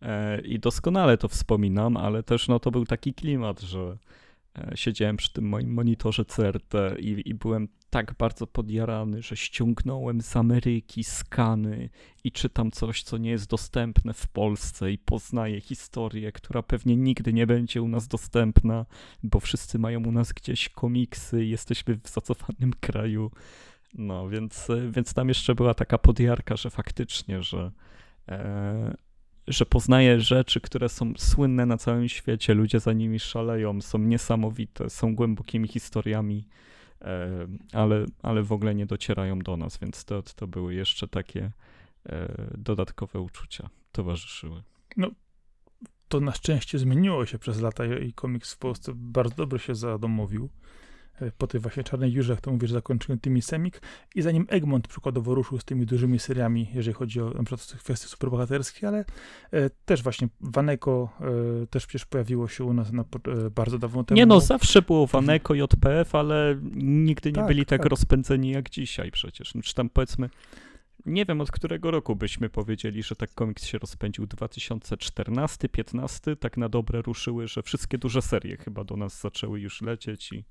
e, i doskonale to wspominam, ale też no to był taki klimat, że siedziałem przy tym moim monitorze CRT i, i byłem tak bardzo podjarany, że ściągnąłem z Ameryki skany i czytam coś, co nie jest dostępne w Polsce i poznaję historię, która pewnie nigdy nie będzie u nas dostępna, bo wszyscy mają u nas gdzieś komiksy, jesteśmy w zacofanym kraju no, więc, więc tam jeszcze była taka podjarka, że faktycznie, że, e, że poznaje rzeczy, które są słynne na całym świecie, ludzie za nimi szaleją, są niesamowite, są głębokimi historiami, e, ale, ale w ogóle nie docierają do nas, więc to, to były jeszcze takie e, dodatkowe uczucia towarzyszyły. No, to na szczęście zmieniło się przez lata i komiks w Polsce bardzo dobrze się zadomowił po tej właśnie Czarnej Jurze, jak to mówisz, zakończyłem tymi Semik i zanim Egmont przykładowo ruszył z tymi dużymi seriami, jeżeli chodzi o na przykład kwestie superbohaterskie, ale e, też właśnie Waneko e, też przecież pojawiło się u nas na, e, bardzo dawno temu. Nie no, zawsze było Waneko, JPF, ale nigdy nie tak, byli tak, tak, rozpędzeni jak dzisiaj przecież. Czy tam powiedzmy nie wiem od którego roku byśmy powiedzieli, że tak komiks się rozpędził. 2014, 15, tak na dobre ruszyły, że wszystkie duże serie chyba do nas zaczęły już lecieć i,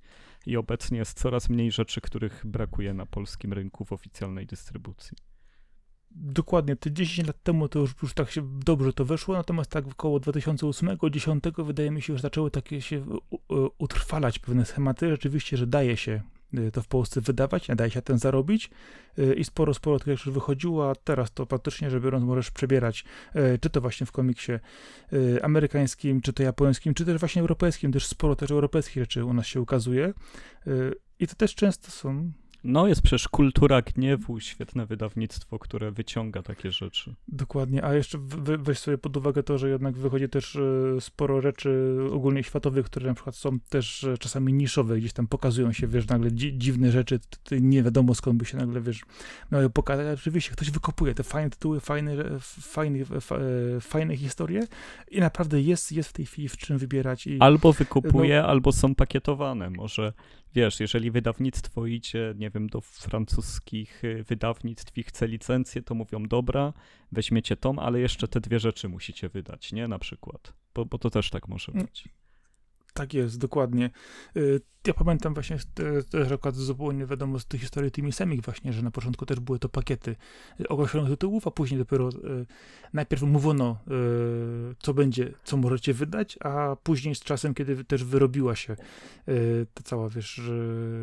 i obecnie jest coraz mniej rzeczy, których brakuje na polskim rynku w oficjalnej dystrybucji. Dokładnie, te 10 lat temu to już, już tak się dobrze to weszło, natomiast tak około 2008-2010 wydaje mi się, że zaczęły takie się utrwalać pewne schematy. Rzeczywiście, że daje się to w Polsce wydawać, nie daje się ten zarobić. Y, i sporo, sporo tych już wychodziło, a teraz to praktycznie, że biorąc, możesz przebierać, y, czy to właśnie w komiksie amerykańskim, czy to japońskim, czy też właśnie europejskim, też sporo też europejskich rzeczy u nas się ukazuje. I to też często są no, jest przecież Kultura Gniewu, świetne wydawnictwo, które wyciąga takie rzeczy. Dokładnie, a jeszcze weź sobie pod uwagę to, że jednak wychodzi też e, sporo rzeczy ogólnie światowych, które na przykład są też e, czasami niszowe, gdzieś tam pokazują się, wiesz, nagle dzi dziwne rzeczy, nie wiadomo skąd by się nagle, wiesz, miały pokazać, oczywiście ktoś wykopuje te fajne tytuły, fajne, fajne, e, fajne historie i naprawdę jest, jest w tej chwili w czym wybierać. I, albo wykupuje, no, albo są pakietowane, może wiesz, jeżeli wydawnictwo idzie, nie wiem, do francuskich y, wydawnictw i chce licencję, to mówią, dobra, weźmiecie tom, ale jeszcze te dwie rzeczy musicie wydać, nie, na przykład, bo, bo to też tak może mm. być. Tak jest, dokładnie. Y, ja pamiętam właśnie też akurat zupełnie wiadomo z tych historii tymi semik właśnie, że na początku też były to pakiety określonych tytułów, a później dopiero y, najpierw mówiono, y, co będzie, co możecie wydać, a później z czasem, kiedy też wyrobiła się y, ta cała, wiesz,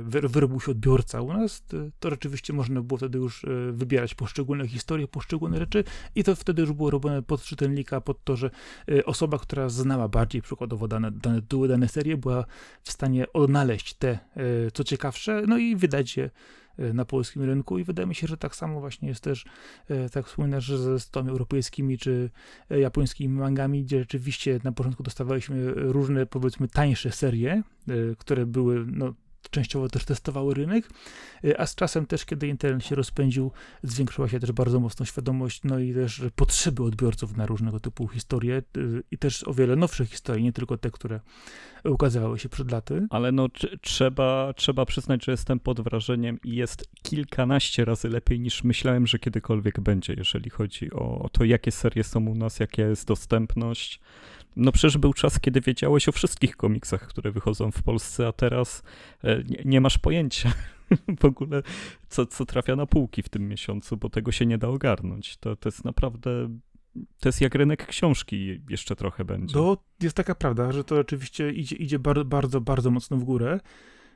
wy, wyrobił się odbiorca u nas, to, rzeczywiście można było wtedy już y, wybierać poszczególne historie, poszczególne rzeczy i to wtedy już było robione pod czytelnika, pod to, że y, osoba, która znała bardziej przykładowo dane, dane tytuły, dane serie, była w stanie odnaleźć te, e, co ciekawsze, no i wydać je e, na polskim rynku i wydaje mi się, że tak samo właśnie jest też, e, tak wspominasz, że ze stopami europejskimi czy japońskimi mangami, gdzie rzeczywiście na początku dostawaliśmy różne, powiedzmy, tańsze serie, które były, no, częściowo też testowały rynek, y, a z czasem też, kiedy internet się rozpędził, zwiększyła się też bardzo mocno świadomość, no i też potrzeby odbiorców na różnego typu historie y, i też o wiele nowsze historie, nie tylko te, które ukazywały się przed laty. Ale no trzeba, trzeba przyznać, że jestem pod wrażeniem i jest kilkanaście razy lepiej niż myślałem, że kiedykolwiek będzie, jeżeli chodzi o to, jakie serie są u nas, jaka jest dostępność. No przecież był czas, kiedy wiedziałeś o wszystkich komiksach, które wychodzą w Polsce, a teraz e, nie, nie masz pojęcia w ogóle, co, co trafia na półki w tym miesiącu, bo tego się nie da ogarnąć. To, to jest naprawdę to jest jak rynek książki jeszcze trochę będzie. To jest taka prawda, że to oczywiście idzie, idzie bardzo, bardzo, bardzo mocno w górę.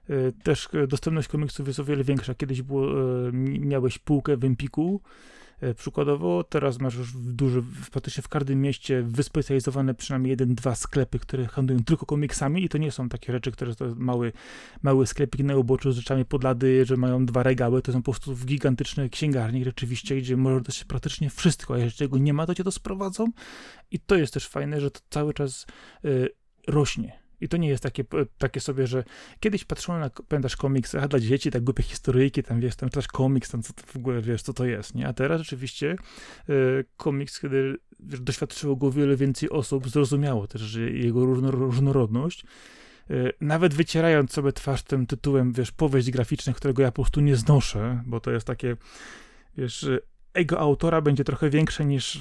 E, też dostępność komiksów jest o wiele większa. Kiedyś było, e, miałeś półkę w Empiku, E, przykładowo teraz masz już w duży, praktycznie w każdym mieście wyspecjalizowane przynajmniej jeden, dwa sklepy, które handlują tylko komiksami i to nie są takie rzeczy, które to mały, mały sklepik na uboczu z rzeczami podlady, że mają dwa regały, to są po prostu gigantyczne księgarnie rzeczywiście, gdzie może dać praktycznie wszystko, a jeżeli czego nie ma, to cię to sprowadzą. I to jest też fajne, że to cały czas y, rośnie i to nie jest takie, takie sobie, że kiedyś patrzyłem na, pamiętasz, komiks, a dla dzieci, tak głupie historyjki, tam wiesz, tam też komiks, tam co w ogóle, wiesz, co to jest, nie? A teraz rzeczywiście y, komiks, kiedy wiesz, doświadczyło go wiele więcej osób, zrozumiało też, jego różno, różnorodność, y, nawet wycierając sobie twarz tym tytułem, wiesz, powieść graficzna, którego ja po prostu nie znoszę, bo to jest takie, wiesz, ego autora będzie trochę większe niż,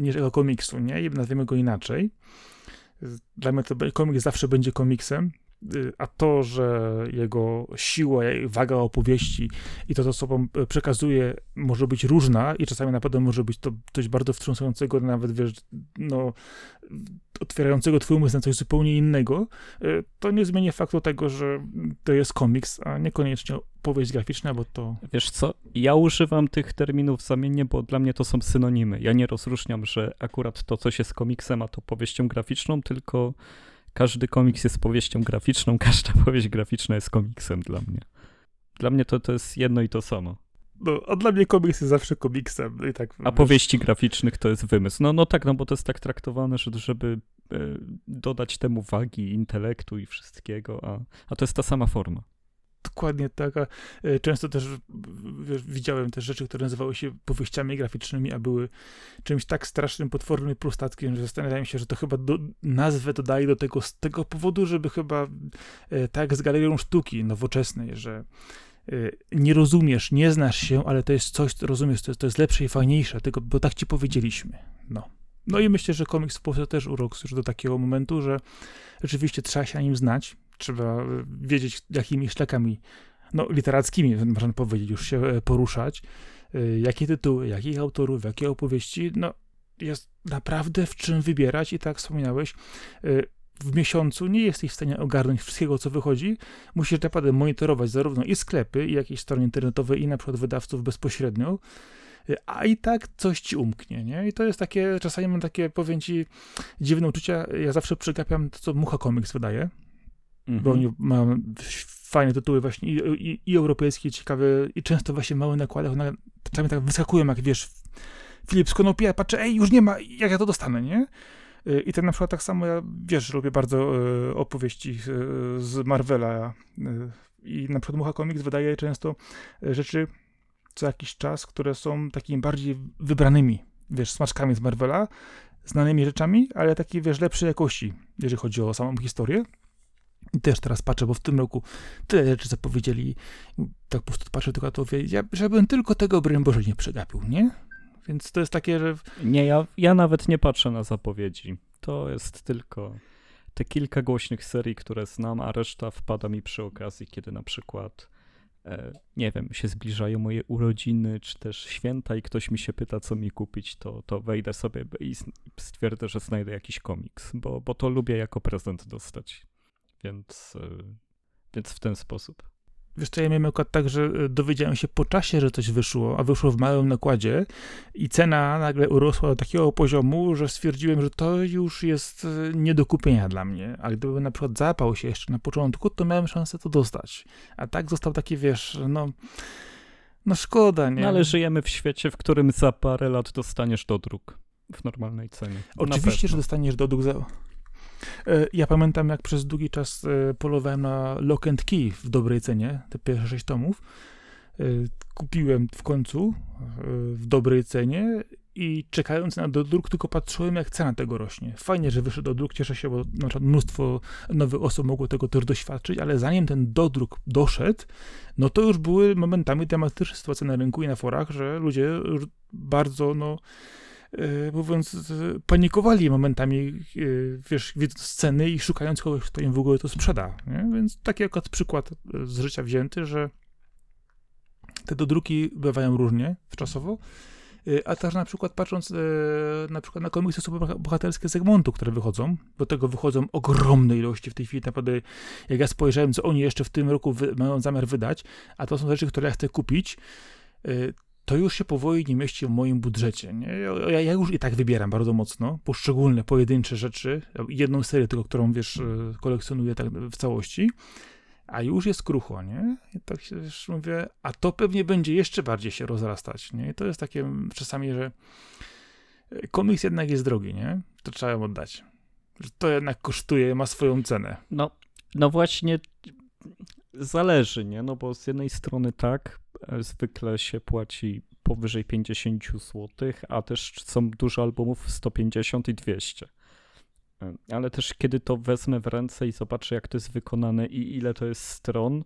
niż ego komiksu, nie? I nazwijmy go inaczej. Dla mnie to komiks zawsze będzie komiksem, a to, że jego siła, waga opowieści i to, co sobą e, przekazuje, może być różna i czasami naprawdę może być to coś bardzo wstrząsającego, nawet wiesz, no, otwierającego twój umysł na coś zupełnie innego, e, to nie zmienia faktu tego, że to jest komiks, a niekoniecznie powieść graficzna, bo to... Wiesz co, ja używam tych terminów zamiennie, bo dla mnie to są synonimy. Ja nie rozróżniam, że akurat to coś jest komiksem, a to powieścią graficzną, tylko każdy komiks jest powieścią graficzną, każda powieść graficzna jest komiksem dla mnie. Dla mnie to, to jest jedno i to samo. No, a dla mnie komiks jest zawsze komiksem. No I tak, a wiesz... powieści graficznych to jest wymysł. No, no tak, no bo to jest tak traktowane, że żeby e, dodać temu wagi, intelektu i wszystkiego, a, a to jest ta sama forma. Dokładnie tak. A e, często też wiesz, widziałem też rzeczy, które nazywały się powieściami graficznymi, a były czymś tak strasznym, potwornym i prostackim, że zastanawiałem się, że to chyba do, nazwę dodaje do tego z tego powodu, żeby chyba e, tak z galerią sztuki nowoczesnej, że Y, nie rozumiesz, nie znasz się, ale to jest coś, co rozumiesz, to jest, to jest lepsze i fajniejsze, tylko, bo tak ci powiedzieliśmy. No. No i myślę, że komiks w Polsce też urok już do takiego momentu, że rzeczywiście trzeba się nim znać, trzeba wiedzieć, jakimi szlakami, no literackimi, można powiedzieć, już się e, poruszać, y, jakie tytuły, jakich autorów, jakie opowieści, no jest naprawdę w czym wybierać i tak wspominałeś, w miesiącu nie jesteś w stanie ogarnąć wszystkiego, co wychodzi. Musisz naprawdę monitorować zarówno i sklepy, i jakieś strony internetowe, i na przykład wydawców bezpośrednio, a i tak coś ci umknie, nie? I to jest takie, czasami mam takie, powiem ci, dziwne uczucia. Ja zawsze przegapiam to, co Mucha Comics wydaje, mhm. bo oni mają fajne tytuły właśnie i, i, i europejskie, ciekawe, i często właśnie małe nakłady, one czasami tak wyskakują, jak wiesz, Filip z Konopia, patrzę, ej, już nie ma, jak ja to dostanę, nie? Y, I tak na przykład tak samo ja, wiesz, lubię bardzo y, opowieści y, z Marvela i na przykład Mucha Comics wydaje często rzeczy co jakiś czas, które są takimi bardziej wybranymi, wiesz, smaczkami z Marvela, znanymi rzeczami, ale takiej, wiesz, lepszej jakości, jeżeli chodzi o samą historię. I też teraz patrzę, bo w tym roku tyle rzeczy zapowiedzieli, tak po prostu patrzę tylko to, ja, żebym tylko tego, broń Boże, nie przegapił, nie? Więc to jest takie, że. Nie, ja, ja nawet nie patrzę na zapowiedzi. To jest tylko. te kilka głośnych serii, które znam, a reszta wpada mi przy okazji, kiedy na przykład e, nie wiem, się zbliżają moje urodziny, czy też święta i ktoś mi się pyta, co mi kupić, to, to wejdę sobie i stwierdzę, że znajdę jakiś komiks, bo, bo to lubię jako prezent dostać. Więc, e, więc w ten sposób. Wiesz co, ja miałem akurat tak, że e, dowiedziałem się po czasie, że coś wyszło, a wyszło w małym nakładzie i cena nagle urosła do takiego poziomu, że stwierdziłem, że to już jest e, nie do kupienia dla mnie. A gdyby na przykład zapał się jeszcze na początku, to miałem szansę to dostać. A tak został taki, wiesz, no... No szkoda, nie? No ale żyjemy w świecie, w którym za parę lat dostaniesz dodruk w normalnej cenie. Oczywiście, że dostaniesz dodruk za E, ja pamiętam, jak przez długi czas e, polowałem na Lock and Key w dobrej cenie, te pierwsze sześć tomów. E, kupiłem w końcu w dobrej cenie i czekając na dodruk, tylko patrzyłem, jak cena tego rośnie. Fajnie, że wyszedł dodruk, cieszę się, bo na przykład mnóstwo nowych osób mogło tego też doświadczyć, ale zanim ten dodruk doszedł, no to już były momentami dramatyczne sytuacje na rynku i na forach, że ludzie bardzo, no, E, mówiąc, panikowali momentami, e, wiesz, widząc sceny i szukając kogoś, kto im w ogóle to sprzeda. Nie? Więc taki akurat przykład z życia wzięty, że te dodruki bywają różnie czasowo, e, a też na przykład patrząc na przykład na komiksy superbohaterskie Zegmontu, które wychodzą, do tego wychodzą ogromne ilości w tej chwili, naprawdę jak ja spojrzałem, co oni jeszcze w tym roku mają zamiar wydać, a to są rzeczy, które ja chcę kupić, to już się powoli nie mieści w moim budżecie. Nie? Ja, ja, już i tak wybieram bardzo mocno poszczególne, pojedyncze rzeczy, jedną serię tylko, którą, wiesz, e, kolekcjonuję tak w całości, a już jest krucho, nie? I tak się wiesz, mówię, a to pewnie będzie jeszcze bardziej się rozrastać, nie? I to jest takie czasami, że komiks jednak jest drogi, nie? To trzeba ją oddać. To jednak kosztuje, ma swoją cenę. No, no właśnie zależy, nie? No bo z jednej strony tak, E, zwykle się płaci powyżej 50 zł, a też są dużo albumów 150 i 200. E, ale też kiedy to wezmę w ręce i zobaczę, jak to jest wykonane i ile to jest stron,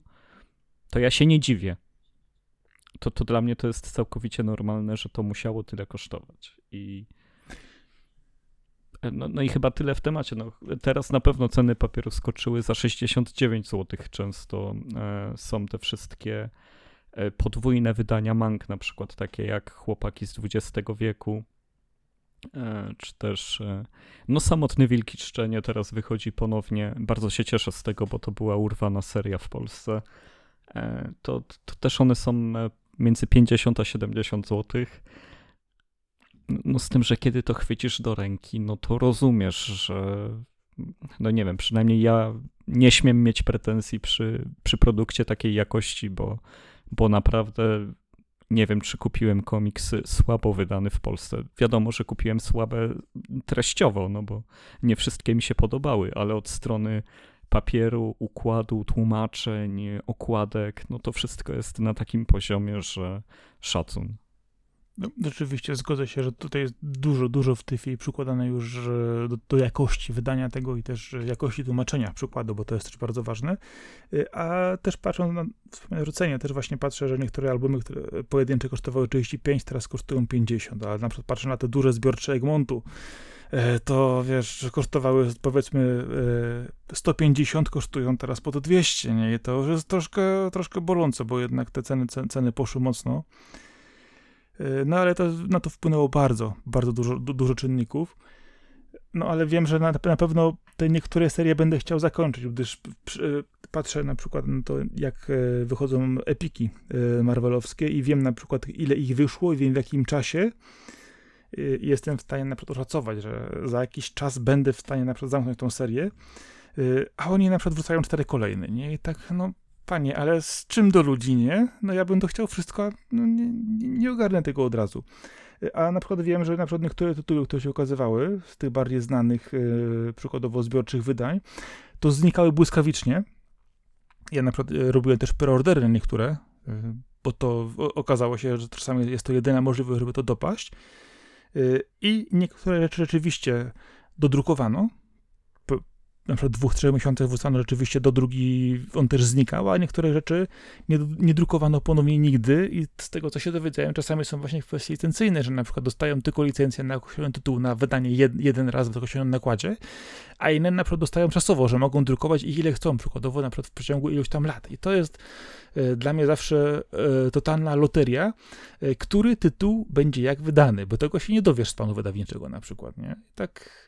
to ja się nie dziwię. To, to dla mnie to jest całkowicie normalne, że to musiało tyle kosztować. I no, no i chyba tyle w temacie. No, teraz na pewno ceny papieru skoczyły za 69 zł. Często e, są te wszystkie E, podwójne wydania mang, na przykład takie jak Chłopaki z XX wieku, e, czy też no Samotny Wilki Czczenie teraz wychodzi ponownie. Bardzo się cieszę z tego, bo to była urwana seria w Polsce. To, to też one są między 50 a 70 zł. No z tym, że kiedy to chwycisz do ręki, no to rozumiesz, że no nie wiem, przynajmniej ja nie śmiem mieć pretensji przy, przy produkcie takiej jakości, bo bo naprawdę nie wiem, czy kupiłem komiks słabo wydany w Polsce. Wiadomo, że kupiłem słabe treściowo, no bo nie wszystkie mi się podobały, ale od strony papieru, układu, tłumaczeń, okładek, no to wszystko jest na takim poziomie, że szacun. No, zgodzę się, że tutaj jest dużo, dużo w tyfie przykładane już do, do, jakości wydania tego i też jakości tłumaczenia przykładu, bo to jest też bardzo ważne. Y, a też patrząc na rzucenie, też właśnie patrzę, że niektóre albumy, które pojedyncze kosztowały 35, teraz kosztują 50, ale na przykład patrzę na te duże zbiorcze Egmontu, y, to wiesz, kosztowały powiedzmy 150, y, kosztują teraz po to 200, nie? I to już jest troszkę, troszkę bolące, bo jednak te ceny, ceny poszły mocno. E, no ale to, na to wpłynęło bardzo, bardzo dużo, du, dużo czynników. No ale wiem, że na, na pewno te niektóre serie będę chciał zakończyć, gdyż przy, patrzę na przykład na to, jak e, wychodzą epiki e, marvelowskie i wiem na przykład, ile ich wyszło i wiem w jakim czasie. I jestem w stanie na przykład oszacować, że za jakiś czas będę w stanie na przykład zamknąć tą serię, a oni na przykład wrzucają cztery kolejne, nie? I tak, no, panie, ale z czym do ludzi, nie? No ja bym to chciał wszystko, no nie, nie ogarnę tego od razu. A na przykład wiem, że na przykład niektóre tytuły, które się ukazywały, z tych bardziej znanych, yy, przykładowo zbiorczych wydań, to znikały błyskawicznie. Ja na przykład e, robiłem też preordery na niektóre, bo to okazało się, że czasami jest to jedyna możliwość, żeby to dopaść. I niektóre rzeczy rzeczywiście dodrukowano, na przykład dwóch, trzech miesiącach wrzucano rzeczywiście do drugi, on też znikał, a niektóre rzeczy nie, nie drukowano ponownie nigdy i z tego, co się dowiedziałem, czasami są właśnie kwestie licencyjne, że na przykład dostają tylko licencję na określony tytuł na wydanie jed, jeden raz w określonym nakładzie, a inne na przykład dostają czasowo, że mogą drukować ich ile chcą, przykładowo na przykład w przeciągu iluś tam lat. I to jest e, dla mnie zawsze e, totalna loteria, e, który tytuł będzie jak wydany, bo tego się nie dowiesz z planu wydawniczego na przykład, nie? Tak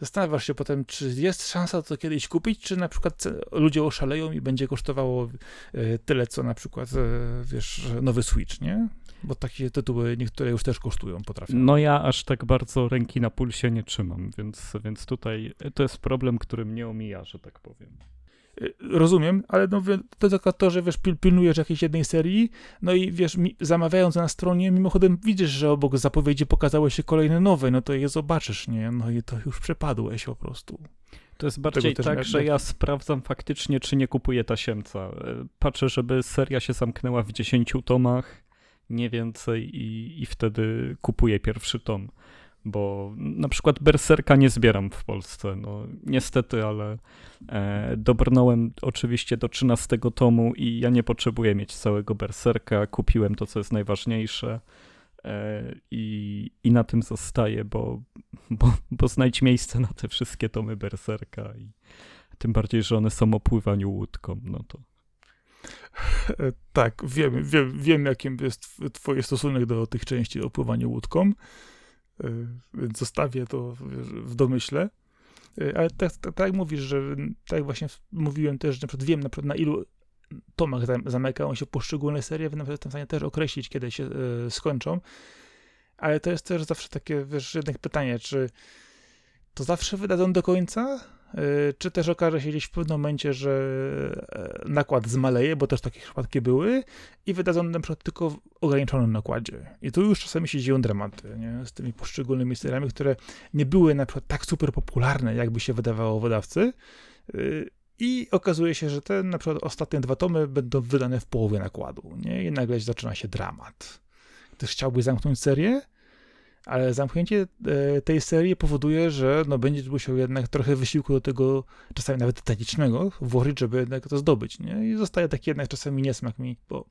zastanawiasz się potem, czy jest szansa to kiedyś kupić, czy na przykład ludzie oszaleją i będzie kosztowało e, tyle, co na przykład, e, wiesz, nowy Switch, nie? Bo takie tytuły niektóre już też kosztują, potrafią. No ja aż tak bardzo ręki na pulsie nie trzymam, więc, więc tutaj to jest problem, który mnie omija, że tak powiem. Rozumiem, ale no, to tylko to, że wiesz, pil, pilnujesz jakiejś jednej serii, no i wiesz, mi, zamawiając na stronie, mimochodem widzisz, że obok zapowiedzi pokazały się kolejne nowe, no to je zobaczysz, nie? No i to już przepadłeś po prostu. To jest bardziej tak, że ja sprawdzam faktycznie, czy nie kupuję tasiemca. E, patrzę, żeby seria się zamknęła w 10 tomach, nie więcej, i, i wtedy kupuję pierwszy tom bo na przykład Berserka nie zbieram w Polsce. No, niestety, ale e, dobrnąłem oczywiście do 13 tomu i ja nie potrzebuję mieć całego Berserka. Kupiłem to, co jest najważniejsze e, i, i na tym zostaję, bo, bo, bo znajdź miejsce na te wszystkie tomy Berserka i tym bardziej, że one są o pływaniu łódką, no to tak, wiem, wiem, wiem jakim jest twoje stosunek do tych części o pływaniu łódką. Y, więc zostawię to w domyśle. Y, ale tak, tak, tak mówisz, że tak właśnie mówiłem też, że na przykład wiem na, przykład na ilu tomach zamykają się poszczególne serie, na jestem w stanie też określić, kiedy się y, skończą. Ale to jest też zawsze takie, wiesz, jednak pytanie, czy to zawsze wydadzą do końca? Y, czy też okaże się gdzieś w pewnym momencie, że e, nakład zmaleje, bo też takie przypadki były i wydadzą na przykład tylko w ograniczonym nakładzie. I tu już czasami się dzieją dramaty, nie? Z tymi poszczególnymi seriami, które nie były na przykład tak super popularne, jakby się wydawało wydawcy. Y, I okazuje się, że te na przykład ostatnie dwa tomy będą wydane w połowie nakładu, nie? I nagle zaczyna się dramat. Ktoś chciałby zamknąć serię, ale zamknięcie e, tej serii powoduje, że no, będziesz musiał jednak trochę wysiłku do tego, czasami nawet tytanicznego, włożyć, żeby jednak to zdobyć, nie? I zostaje taki jednak czasami niesmak mi, bo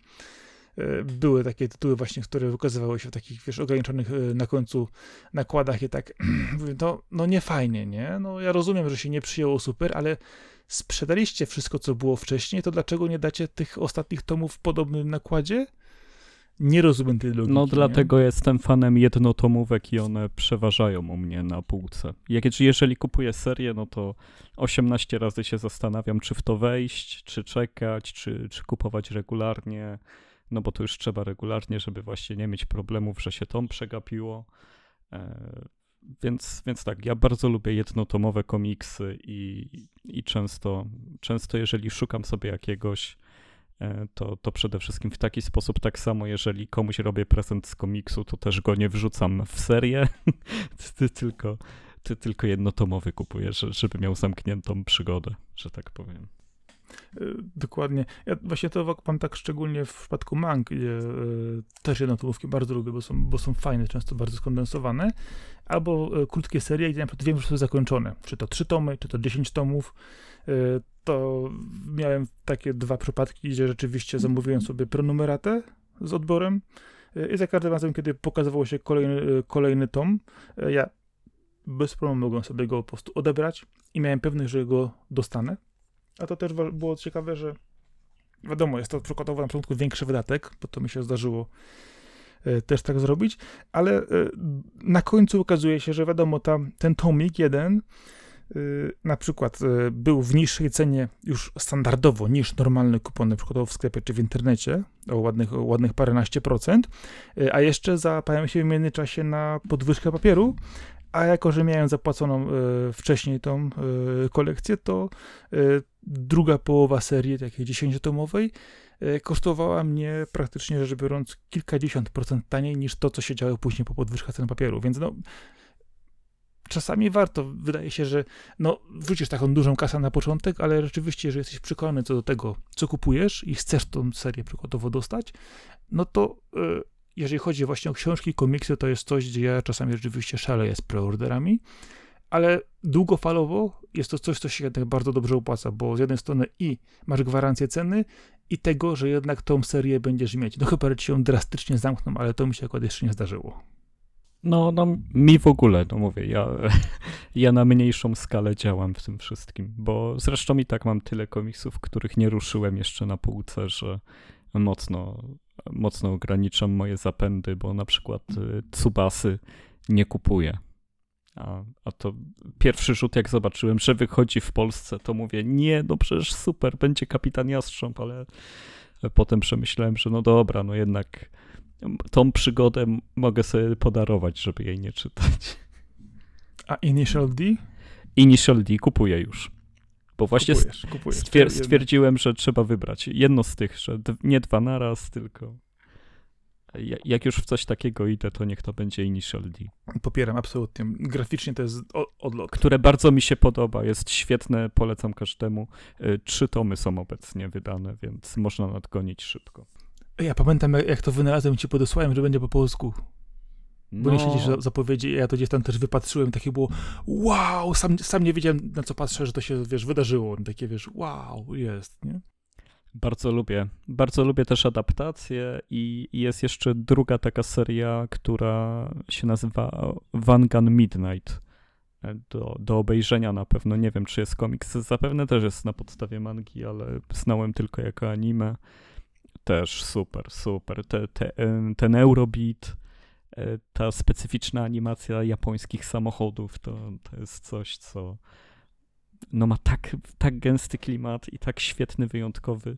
e, były takie tytuły właśnie, które wykazywały się w takich, wiesz, ograniczonych e, na końcu nakładach i tak, no, no nie fajnie, nie? No ja rozumiem, że się nie przyjęło super, ale sprzedaliście wszystko, co było wcześniej, to dlaczego nie dacie tych ostatnich tomów w podobnym nakładzie? Nie rozumiem tej logiki. No dlatego nie? jestem fanem jednotomówek i one przeważają u mnie na półce. Jak, jeżeli kupuję serię, no to 18 razy się zastanawiam, czy w to wejść, czy czekać, czy, czy kupować regularnie, no bo to już trzeba regularnie, żeby właśnie nie mieć problemów, że się tom przegapiło. E, więc, więc tak, ja bardzo lubię jednotomowe komiksy i, i często, często jeżeli szukam sobie jakiegoś to, to przede wszystkim w taki sposób, tak samo jeżeli komuś robię prezent z komiksu, to też go nie wrzucam w serię, ty, tylko, ty tylko jednotomowy kupuję, żeby miał zamkniętą przygodę, że tak powiem. E, dokładnie. Ja właśnie to mam tak szczególnie w przypadku mang, gdzie y, też jednotomówki bardzo lubię, bo są, bo są fajne, często bardzo skondensowane, albo y, krótkie serie, gdzie na przykład wiem, że są zakończone. Czy to trzy tomy, czy to 10 tomów. To miałem takie dwa przypadki, gdzie rzeczywiście zamówiłem sobie prenumeratę z odborem i za każdym razem, kiedy pokazywało się kolejny, kolejny tom, ja bez problemu mogłem sobie go po prostu odebrać i miałem pewność, że go dostanę. A to też było ciekawe, że wiadomo, jest to przykładowo na początku większy wydatek, bo to mi się zdarzyło e, też tak zrobić, ale e, na końcu okazuje się, że wiadomo, ta, ten tomik jeden Y, na przykład był w niższej cenie już standardowo niż normalny kupon, na przykład w sklepie czy w internecie, o ładnych, o ładnych paręnaście procent, a jeszcze zapałem się w międzyczasie na podwyżkę papieru, a jako, że miałem zapłaconą wcześniej tą kolekcję, to druga połowa serii takiej 10-tomowej kosztowała mnie praktycznie rzecz biorąc kilkadziesiąt procent taniej niż to, co się działo później po podwyżkach cen papieru, więc no czasami warto. Wydaje się, że no, wrzucisz taką dużą kasę na początek, ale rzeczywiście, jeżeli jesteś przekonany co do tego, co kupujesz i chcesz tą serię przykładowo dostać, no to jeżeli chodzi właśnie o książki, komiksy, to jest coś, gdzie ja czasami rzeczywiście szaleję z preorderami, ale długofalowo jest to coś, co się jednak bardzo dobrze opłaca, bo z jednej strony i masz gwarancję ceny i tego, że jednak tą serię będziesz mieć. No chyba, że ci ją drastycznie zamkną, ale to mi się akurat jeszcze nie zdarzyło. No, no, mi w ogóle, no mówię, ja, ja na mniejszą skalę działam w tym wszystkim, bo zresztą i tak mam tyle komiksów, których nie ruszyłem jeszcze na półce, że mocno, mocno ograniczam moje zapędy, bo na przykład y, Tsubasy nie kupuję. A, a to pierwszy rzut, jak zobaczyłem, że wychodzi w Polsce, to mówię, nie, no przecież super, będzie Kapitan Jastrząb, ale potem przemyślałem, że no dobra, no jednak tą przygodę mogę sobie podarować, żeby jej nie czytać. A Initial D? Initial D kupuję już. Bo właśnie Kupujesz, kupujesz. stwier stwierdziłem, że trzeba wybrać jedno z tych, że nie dwa naraz, tylko jak już w coś takiego idę, to niech to będzie Initial D. Popieram, absolutnie. Graficznie to jest odlot. Które bardzo mi się podoba, jest świetne, polecam każdemu. Y, trzy tomy są obecnie wydane, więc można nadgonić szybko. Ja pamiętam, jak to wynalazłem ci podesłałem, że będzie po polsku. Bo no. nie siedzisz zapowiedzi, ja to gdzieś tam też wypatrzyłem, takie było wow, sam, sam nie wiedziałem na co patrzę, że to się, wiesz, wydarzyło. Takie, wiesz, wow, jest, nie? Bardzo lubię. Bardzo lubię też adaptacje i jest jeszcze druga taka seria, która się nazywa Vangan Midnight. Do, do obejrzenia na pewno. Nie wiem, czy jest komiks. Zapewne też jest na podstawie mangi, ale znałem tylko jako anime. Też super, super. Te, te, ten Eurobeat, e, ta specyficzna animacja japońskich samochodów, to, to jest coś, co no ma tak, tak gęsty klimat i tak świetny, wyjątkowy.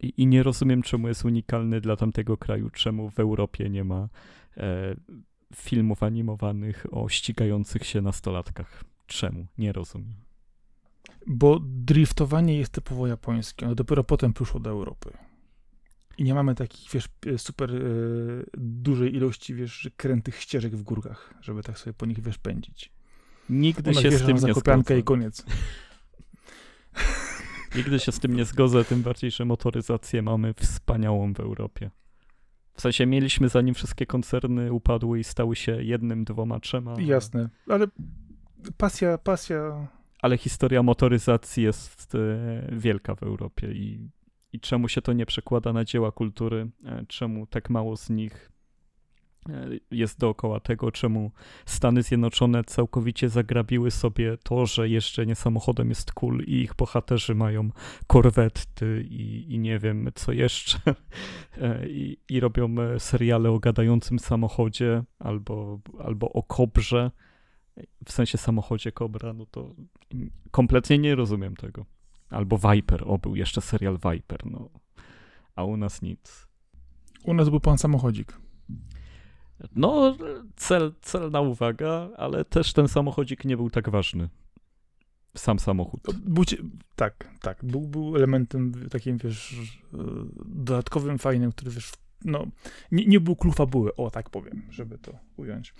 I, I, nie rozumiem, czemu jest unikalny dla tamtego kraju, czemu w Europie nie ma e, filmów animowanych o ścigających się nastolatkach. Czemu? Nie rozumiem. Bo driftowanie jest typowo japońskie, ale dopiero potem przyszło do Europy. I nie mamy takich, wiesz, super e, dużej ilości, wiesz, krętych ścieżek w górkach, żeby tak sobie po nich, wiesz, pędzić. Nigdy się z tym nie zgodzę. i koniec. Nigdy się z tym nie zgodzę, tym bardziej, że motoryzację mamy wspaniałą w Europie. W sensie mieliśmy zanim wszystkie koncerny upadły i stały się jednym, dwoma, trzema. Jasne, ale pasja, pasja. Ale historia motoryzacji jest e, wielka w Europie i, i czemu się to nie przekłada na dzieła kultury? E, czemu tak mało z nich jest dookoła tego, czemu Stany Zjednoczone całkowicie zagrabiły sobie to, że jeżdżenie samochodem jest cool i ich bohaterzy mają korwety i, i nie wiem co jeszcze e, I, i robią e, seriale o gadającym samochodzie albo, albo o kobrze, w sensie samochodzie kobra, no to kompletnie nie rozumiem tego. Albo Viper, o był jeszcze serial Viper, no a u nas nic. U nas był pan samochodzik. No, cel, celna uwaga, ale też ten samochodzik nie był tak ważny. Sam samochód. Był, tak, tak. Był, był elementem takim, wiesz, dodatkowym, fajnym, który, wiesz, no, nie, nie był klucz fabuły, o tak powiem, żeby to ująć.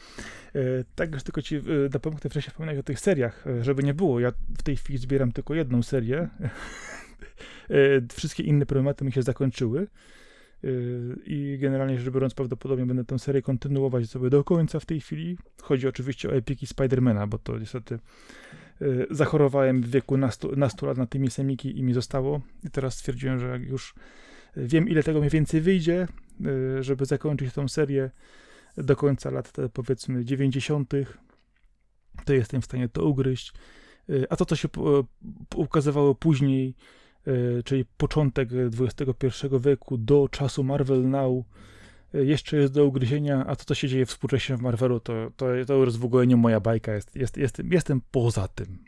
E, tak, tylko ci e, napomnę wcześniej wspominać o tych seriach, e, żeby nie było. Ja w tej chwili zbieram tylko jedną serię. wszystkie inne problematy mi się zakończyły. Yy, I generalnie rzecz biorąc, prawdopodobnie będę tę serię kontynuować sobie do końca w tej chwili. Chodzi oczywiście o epiki Spidermana, bo to niestety yy, zachorowałem w wieku nastu, nastu lat na tymi semiki i mi zostało. I teraz stwierdziłem, że jak już wiem, ile tego mniej więcej wyjdzie, yy, żeby zakończyć tę serię do końca lat powiedzmy 90., to jestem w stanie to ugryźć. A to, co się ukazywało później, E, czyli początek XXI wieku do czasu Marvel Now jeszcze jest do ugryzienia, a to, co się dzieje współcześnie w Marvelu, to, to, to już w ogóle nie moja bajka, jest, jest, jestem, jestem poza tym.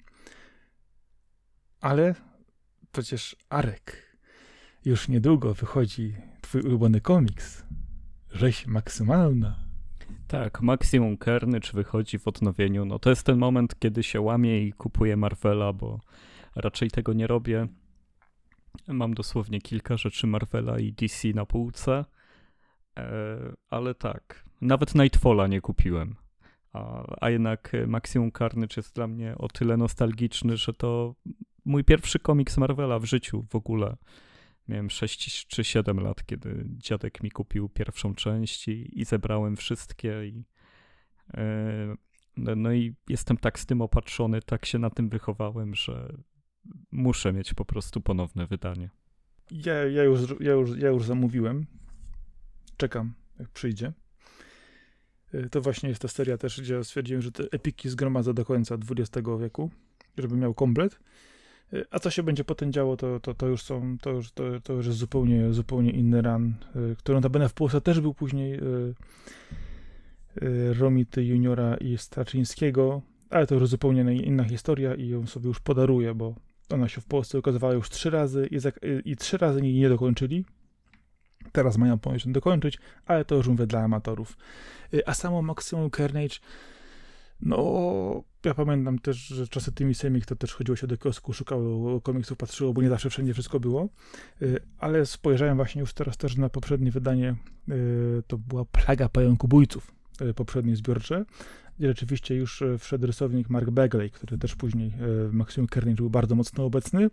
Ale przecież Arek, już niedługo wychodzi twój ulubiony komiks, Rzeź Maksymalna. Tak, Maksimum Carnage wychodzi w odnowieniu. No to jest ten moment, kiedy się łamie i kupuję Marvela, bo raczej tego nie robię. Mam dosłownie kilka rzeczy Marvela i DC na półce, e, ale tak, nawet Nightfalla nie kupiłem. A, a jednak Maximum Carnage jest dla mnie o tyle nostalgiczny, że to mój pierwszy komiks Marvela w życiu w ogóle. Miałem 6 czy 7 lat, kiedy dziadek mi kupił pierwszą część i, i zebrałem wszystkie. I, e, No, i jestem tak z tym opatrzony, tak się na tym wychowałem, że muszę mieć po prostu ponowne wydanie. Ja, ja, już, ja, już, ja już zamówiłem. Czekam, jak przyjdzie. Y, to właśnie jest ta seria też, gdzie stwierdziłem, że te epiki zgromadzę do końca XX wieku, żeby miał komplet. Y, a co się będzie potem działo, to, to, to już są, to już, to, to już jest zupełnie, zupełnie inny run, y, który notabene w Polsce też był później Romity Juniora i Straczyńskiego, ale to już zupełnie inna historia i ją sobie już podaruję, bo ona się w Polsce ukazywała już trzy razy i, i trzy razy jej nie dokończyli. Teraz mają pomysł dokończyć, ale to już mówię dla amatorów. Y, a samo Maximum Carnage, no, ja pamiętam też, że czasy tymi semik to też chodziło się do kiosku, szukało komiksów, patrzyło, bo nie zawsze wszędzie wszystko było. Y, ale spojrzałem właśnie już teraz też na poprzednie wydanie, y, to była Plaga Pająkobójców, poprzednie zbiorcze gdzie rzeczywiście już wszedł rysownik Mark Bagley, który też później w Maximum Carnage był bardzo mocno obecny.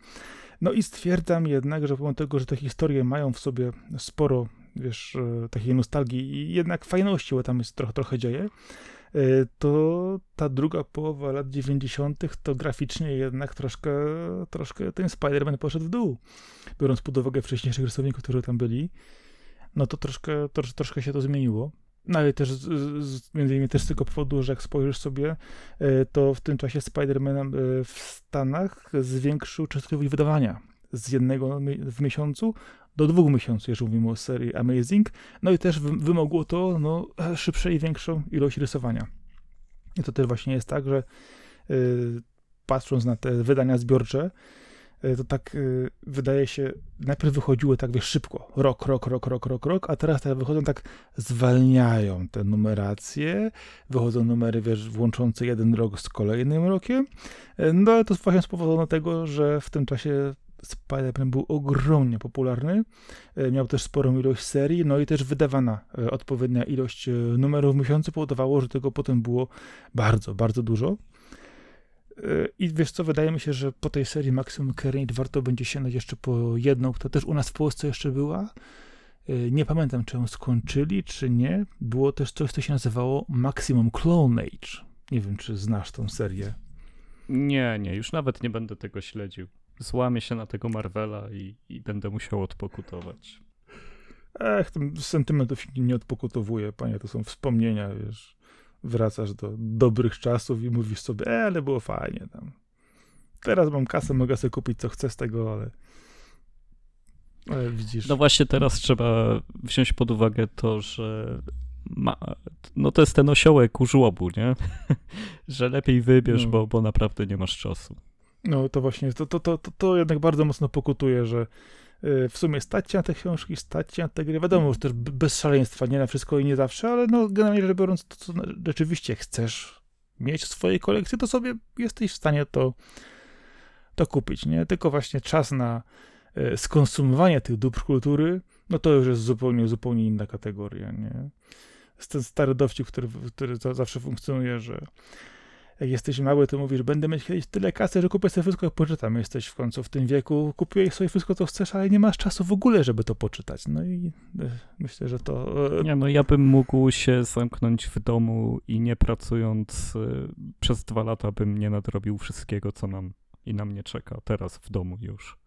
No i stwierdzam jednak, że pomimo tego, że te historie mają w sobie sporo, wiesz, takiej nostalgii i jednak fajności, bo tam jest trochę, trochę dzieje, to ta druga połowa lat 90. to graficznie jednak troszkę, troszkę ten Spider-Man poszedł w dół. Biorąc pod uwagę wcześniejszych rysowników, którzy tam byli, no to troszkę, trosz, troszkę się to zmieniło. No ale też z, między innymi też z tego powodu, że jak spojrzysz sobie, e, to w tym czasie Spider-Man e, w Stanach zwiększył częstotliwość wydawania z jednego w miesiącu do dwóch miesięcy, jeżeli mówimy o serii Amazing. No i też wymogło to no, szybszej i większą ilość rysowania. I to też właśnie jest tak, że yy, patrząc na te wydania zbiorcze, E, to tak wydaje się, najpierw wychodziły tak wiesz, szybko, rok, rok, rok, rok, rok, rok, a teraz tak wychodzą tak, zwalniają te numeracje, wychodzą numery, wiesz, włączące jeden rok z kolejnym rokiem, e, no ale to właśnie powodu tego, że w tym czasie Spider-Man był ogromnie popularny, miał też sporą ilość serii, no i też wydawana odpowiednia ilość numerów w miesiącu powodowało, że tego potem było bardzo, bardzo dużo. I wiesz co, wydaje mi się, że po tej serii Maximum Carnage warto będzie sięgnąć jeszcze po jedną, która też u nas w Polsce jeszcze była. Nie pamiętam, czy ją skończyli, czy nie. Było też coś, co się nazywało Maximum Clonage. Nie wiem, czy znasz tą serię. Nie, nie, już nawet nie będę tego śledził. Złamię się na tego Marvela i, i będę musiał odpokutować. Ech, ten sentymentów się nie odpokutowuje, panie, to są wspomnienia, wiesz wracasz do dobrych czasów i mówisz sobie, e, ale było fajnie tam. Teraz mam kasę, mogę sobie kupić co chcę z tego, ale, ale widzisz. No właśnie teraz trzeba wziąć pod uwagę to, że ma, no to jest ten osiołek u żłobu, nie? że lepiej wybierz, no. bo, bo naprawdę nie masz czasu. No to właśnie, to, to, to, to jednak bardzo mocno pokutuje, że Y, w sumie stać na te książki, stać na te gry. Wiadomo, że też bez szaleństwa, nie na wszystko i nie zawsze, ale no generalnie rzecz biorąc, to co rzeczywiście chcesz mieć w swojej kolekcji, to sobie jesteś w stanie to, to kupić, nie? Tylko właśnie czas na y, skonsumowanie tych dóbr kultury, no to już jest zupełnie, zupełnie inna kategoria, nie? Jest ten stary dowcip, który, który zawsze funkcjonuje, że jak jesteś mały, to mówisz, będę mieć kiedyś tyle kasy, że kupię sobie wszystko, jak poczytam. Jesteś w końcu w tym wieku, kupiłeś sobie wszystko, co chcesz, ale nie masz czasu w ogóle, żeby to poczytać. No i e, myślę, że to... E, nie, no ja bym mógł się zamknąć w domu i nie pracując e, przez dwa lata bym nie nadrobił wszystkiego, co mam i na mnie czeka teraz w domu już.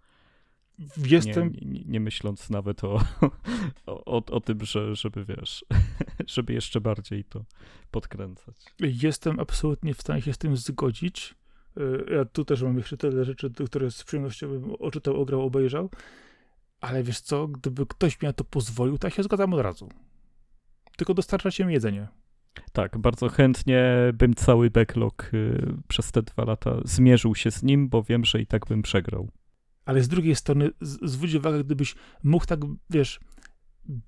Jestem... Nie, nie, nie, myśląc nawet o, o, o, tym, że, żeby wiesz, żeby jeszcze bardziej to podkręcać. Jestem absolutnie w stanie się z tym zgodzić. E, ja tu też mam jeszcze tyle rzeczy, które z przyjemnością bym oczytał, ograł, obejrzał. Ale wiesz co, gdyby ktoś mi na to pozwolił, to ja się zgadzam od razu. Tylko dostarczacie mi jedzenie. Tak, bardzo chętnie bym cały backlog y, przez te dwa lata zmierzył się z nim, bo wiem, że i tak bym przegrał ale z drugiej strony zwróć uwagę, gdybyś mógł tak, wiesz,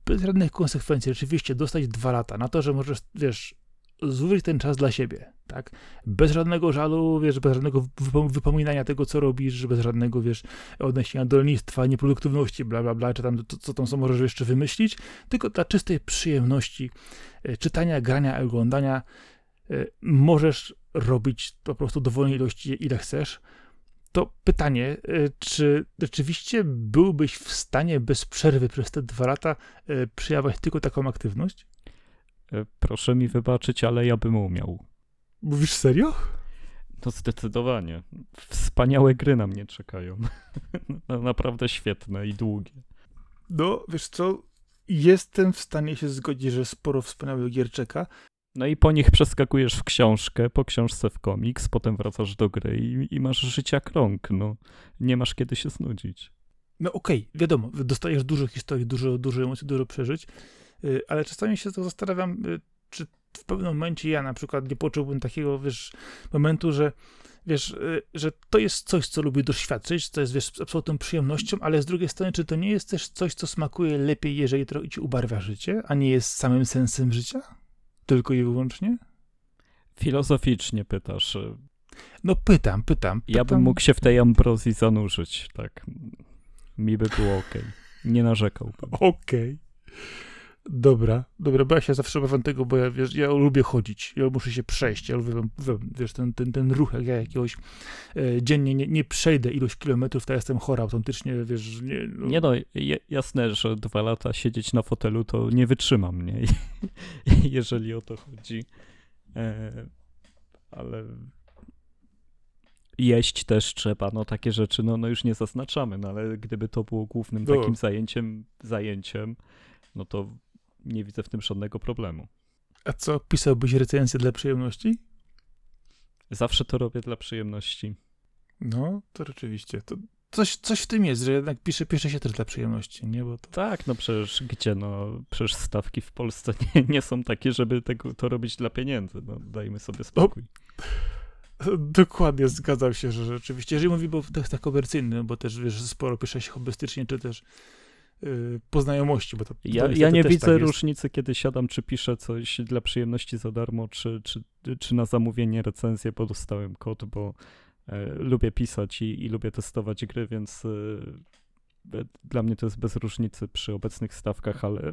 bez żadnych konsekwencji rzeczywiście dostać dwa lata na to, że możesz, wiesz, zużyć ten czas dla siebie, tak? Bez żadnego żalu, wiesz, bez żadnego wypominania tego, co robisz, bez żadnego, wiesz, odniesienia do rolnictwa, nieproduktywności, bla, bla, bla, czy tam, to, co tam są możesz jeszcze wymyślić, tylko dla czystej przyjemności e, czytania, grania, oglądania e, możesz robić po prostu dowolnej ilości, ile chcesz, to pytanie, y, czy rzeczywiście byłbyś w stanie bez przerwy przez te dwa lata y, przejawiać tylko taką aktywność? E, proszę mi wybaczyć, ale ja bym umiał. Mówisz serio? No zdecydowanie. Wspaniałe gry na mnie czekają. Naprawdę świetne i długie. No, wiesz co, jestem w stanie się zgodzić, że sporo wspaniałych gier czeka. No i po nich przeskakujesz w książkę, po książce w komiks, potem wracasz do gry i, i masz życia krąg, no. Nie masz kiedy się znudzić. No okej, okay, wiadomo, dostajesz dużo historii, dużo, dużo emocji, dużo przeżyć, yy, ale czasami się to zastanawiam, yy, czy w pewnym momencie ja na przykład nie poczułbym takiego, wiesz, momentu, że wiesz, y, że to jest coś, co lubię doświadczyć, to jest, wiesz, z absolutną przyjemnością, ale z drugiej strony, czy to nie jest też coś, co smakuje lepiej, jeżeli trochę ci ubarwia życie, a nie jest samym sensem życia? Tylko i wyłącznie? Filozoficznie pytasz. No pytam, pytam. pytam. Ja bym mógł się w tej ambrozji zanurzyć, tak. Mi by było ok. Nie narzekałbym. Okej. Okay. Dobra, dobra, bo ja się zawsze obawiam tego, bo ja, wiesz, ja lubię chodzić, ja muszę się przejść, ja lubię, wiesz, ten, ten, ten ruch, jak ja jakiegoś e, dziennie nie, nie przejdę ilość kilometrów, to ja jestem chora autentycznie, wiesz. Nie no, nie no jasne, że dwa lata siedzieć na fotelu to nie wytrzymam, nie? Jeżeli o to chodzi. E, ale jeść też trzeba, no takie rzeczy, no, no już nie zaznaczamy, no ale gdyby to było głównym no. takim zajęciem, zajęciem, no to nie widzę w tym żadnego problemu. A co, pisałbyś recenzję dla przyjemności? Zawsze to robię dla przyjemności. No, to rzeczywiście. To coś, coś w tym jest, że jednak pisze, pisze się też dla przyjemności, nie? Bo to... Tak, no przecież gdzie, no, przecież stawki w Polsce nie, nie są takie, żeby tego, to robić dla pieniędzy, no dajmy sobie spokój. O, dokładnie, zgadzam się, że rzeczywiście, jeżeli mówimy o tekstach komercyjnych, bo też, wiesz, sporo pisze się hobbystycznie, czy też Y, poznajomości. Bo to, ja, ja nie widzę tak różnicy, kiedy siadam, czy piszę coś dla przyjemności za darmo, czy, czy, czy na zamówienie recenzję, bo dostałem kod, bo e, lubię pisać i, i, lubię testować gry, więc e, dla mnie to jest bez różnicy przy obecnych stawkach, ale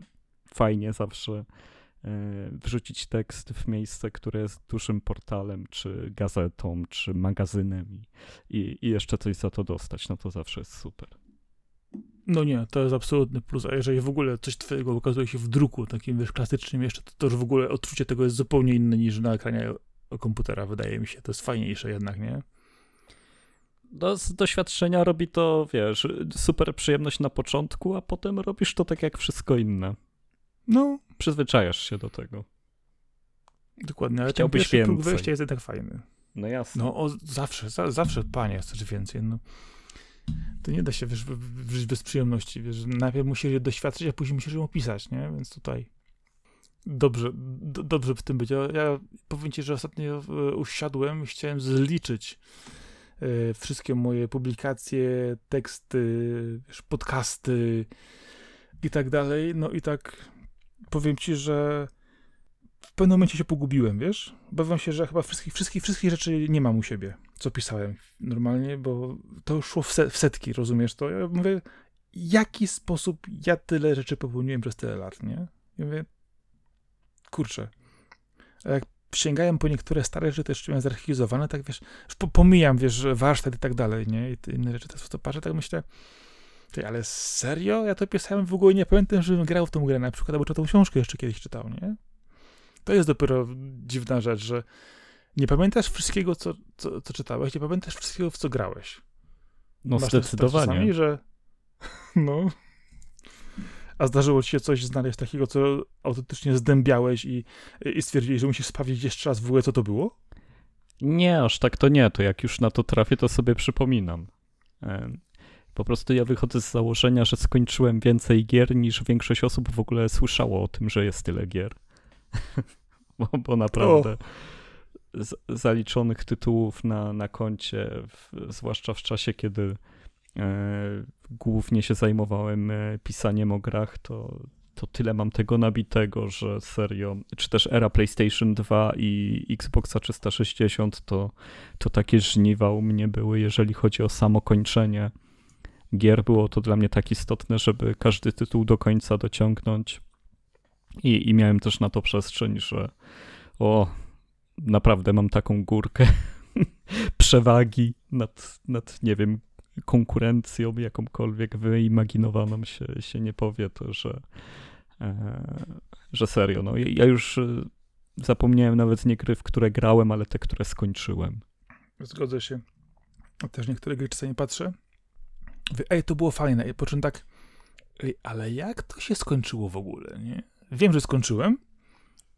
fajnie zawsze e, wrzucić tekst w miejsce, które jest dużym portalem, czy gazetą, czy magazynem i, i, i jeszcze coś za to dostać, no to zawsze jest super. No nie, to jest absolutny plus. A jeżeli w ogóle coś twojego ukazuje się w druku, takim wiesz, klasycznym jeszcze, to, to już w ogóle odczucie tego jest zupełnie inne niż na ekranie komputera, wydaje mi się. To jest fajniejsze jednak, nie? No, z doświadczenia robi to, wiesz, super przyjemność na początku, a potem robisz to tak jak wszystko inne. No. Przyzwyczajasz się do tego. Dokładnie, ale Chciałbyś ten próg wejścia jest jednak fajny. No jasne. No, o, zawsze, za, zawsze, panie, chcesz więcej, no to nie da się wiesz, żyć bez przyjemności. Wiesz, najpierw musisz je doświadczyć, a później musisz ją opisać, nie? Więc tutaj dobrze, do, dobrze w tym być. Ja, powiem ci, że ostatnio e, usiadłem i chciałem zliczyć e, wszystkie moje publikacje, teksty, wiesz, podcasty i tak dalej. No i tak powiem ci, że pewnym momencie się pogubiłem, wiesz? Bawiam się, że chyba wszystkich, wszystkich, wszystkich rzeczy nie mam u siebie, co pisałem normalnie, bo to szło w, w setki, rozumiesz to? Ja mówię, jaki sposób ja tyle rzeczy popełniłem przez tyle lat, nie? Ja mówię, kurczę. A jak sięgałem po niektóre stare rzeczy, jeszcze miałem zarchiwizowane, tak wiesz, pomijam, wiesz, warsztat i tak dalej, nie? I te inne rzeczy, to, to patrzę, tak myślę, ty, ale serio? Ja to pisałem w ogóle nie pamiętam, żebym grał w tą grę na przykład, albo czytał książkę jeszcze kiedyś czytał, nie? To jest dopiero dziwna rzecz, że nie pamiętasz wszystkiego, co, co, co czytałeś, nie pamiętasz wszystkiego, w co grałeś. No Masz zdecydowanie. Czasami, że no... A zdarzyło ci się coś znaleźć takiego, co autentycznie zdębiałeś i, i stwierdziłeś, że musisz sprawdzić jeszcze raz w ogóle, co to było? Nie, aż tak to nie. To jak już na to trafię, to sobie przypominam. Po prostu ja wychodzę z założenia, że skończyłem więcej gier niż większość osób w ogóle słyszało o tym, że jest tyle gier. bo, bo naprawdę z, zaliczonych tytułów na, na koncie, w, zwłaszcza w czasie, kiedy e, głównie się zajmowałem e, pisaniem o grach, to, to tyle mam tego nabitego, że serio, czy też era PlayStation 2 i Xboxa 360 to, to takie żniwa u mnie były, jeżeli chodzi o samo kończenie gier. Było to dla mnie tak istotne, żeby każdy tytuł do końca dociągnąć. I, I miałem też na to przestrzeń, że o, naprawdę mam taką górkę przewagi nad, nad, nie wiem, konkurencją jakąkolwiek wyimaginowaną się, się nie powie, to że, e, że serio, no ja już e, Zapomniałem nawet nie gry, w które grałem, ale te, które skończyłem. Zgodzę się. Też niektóre gry czasami patrzę. Ej, to było fajne. I po czym tak, ale jak to się skończyło w ogóle, nie? Wiem, że skończyłem,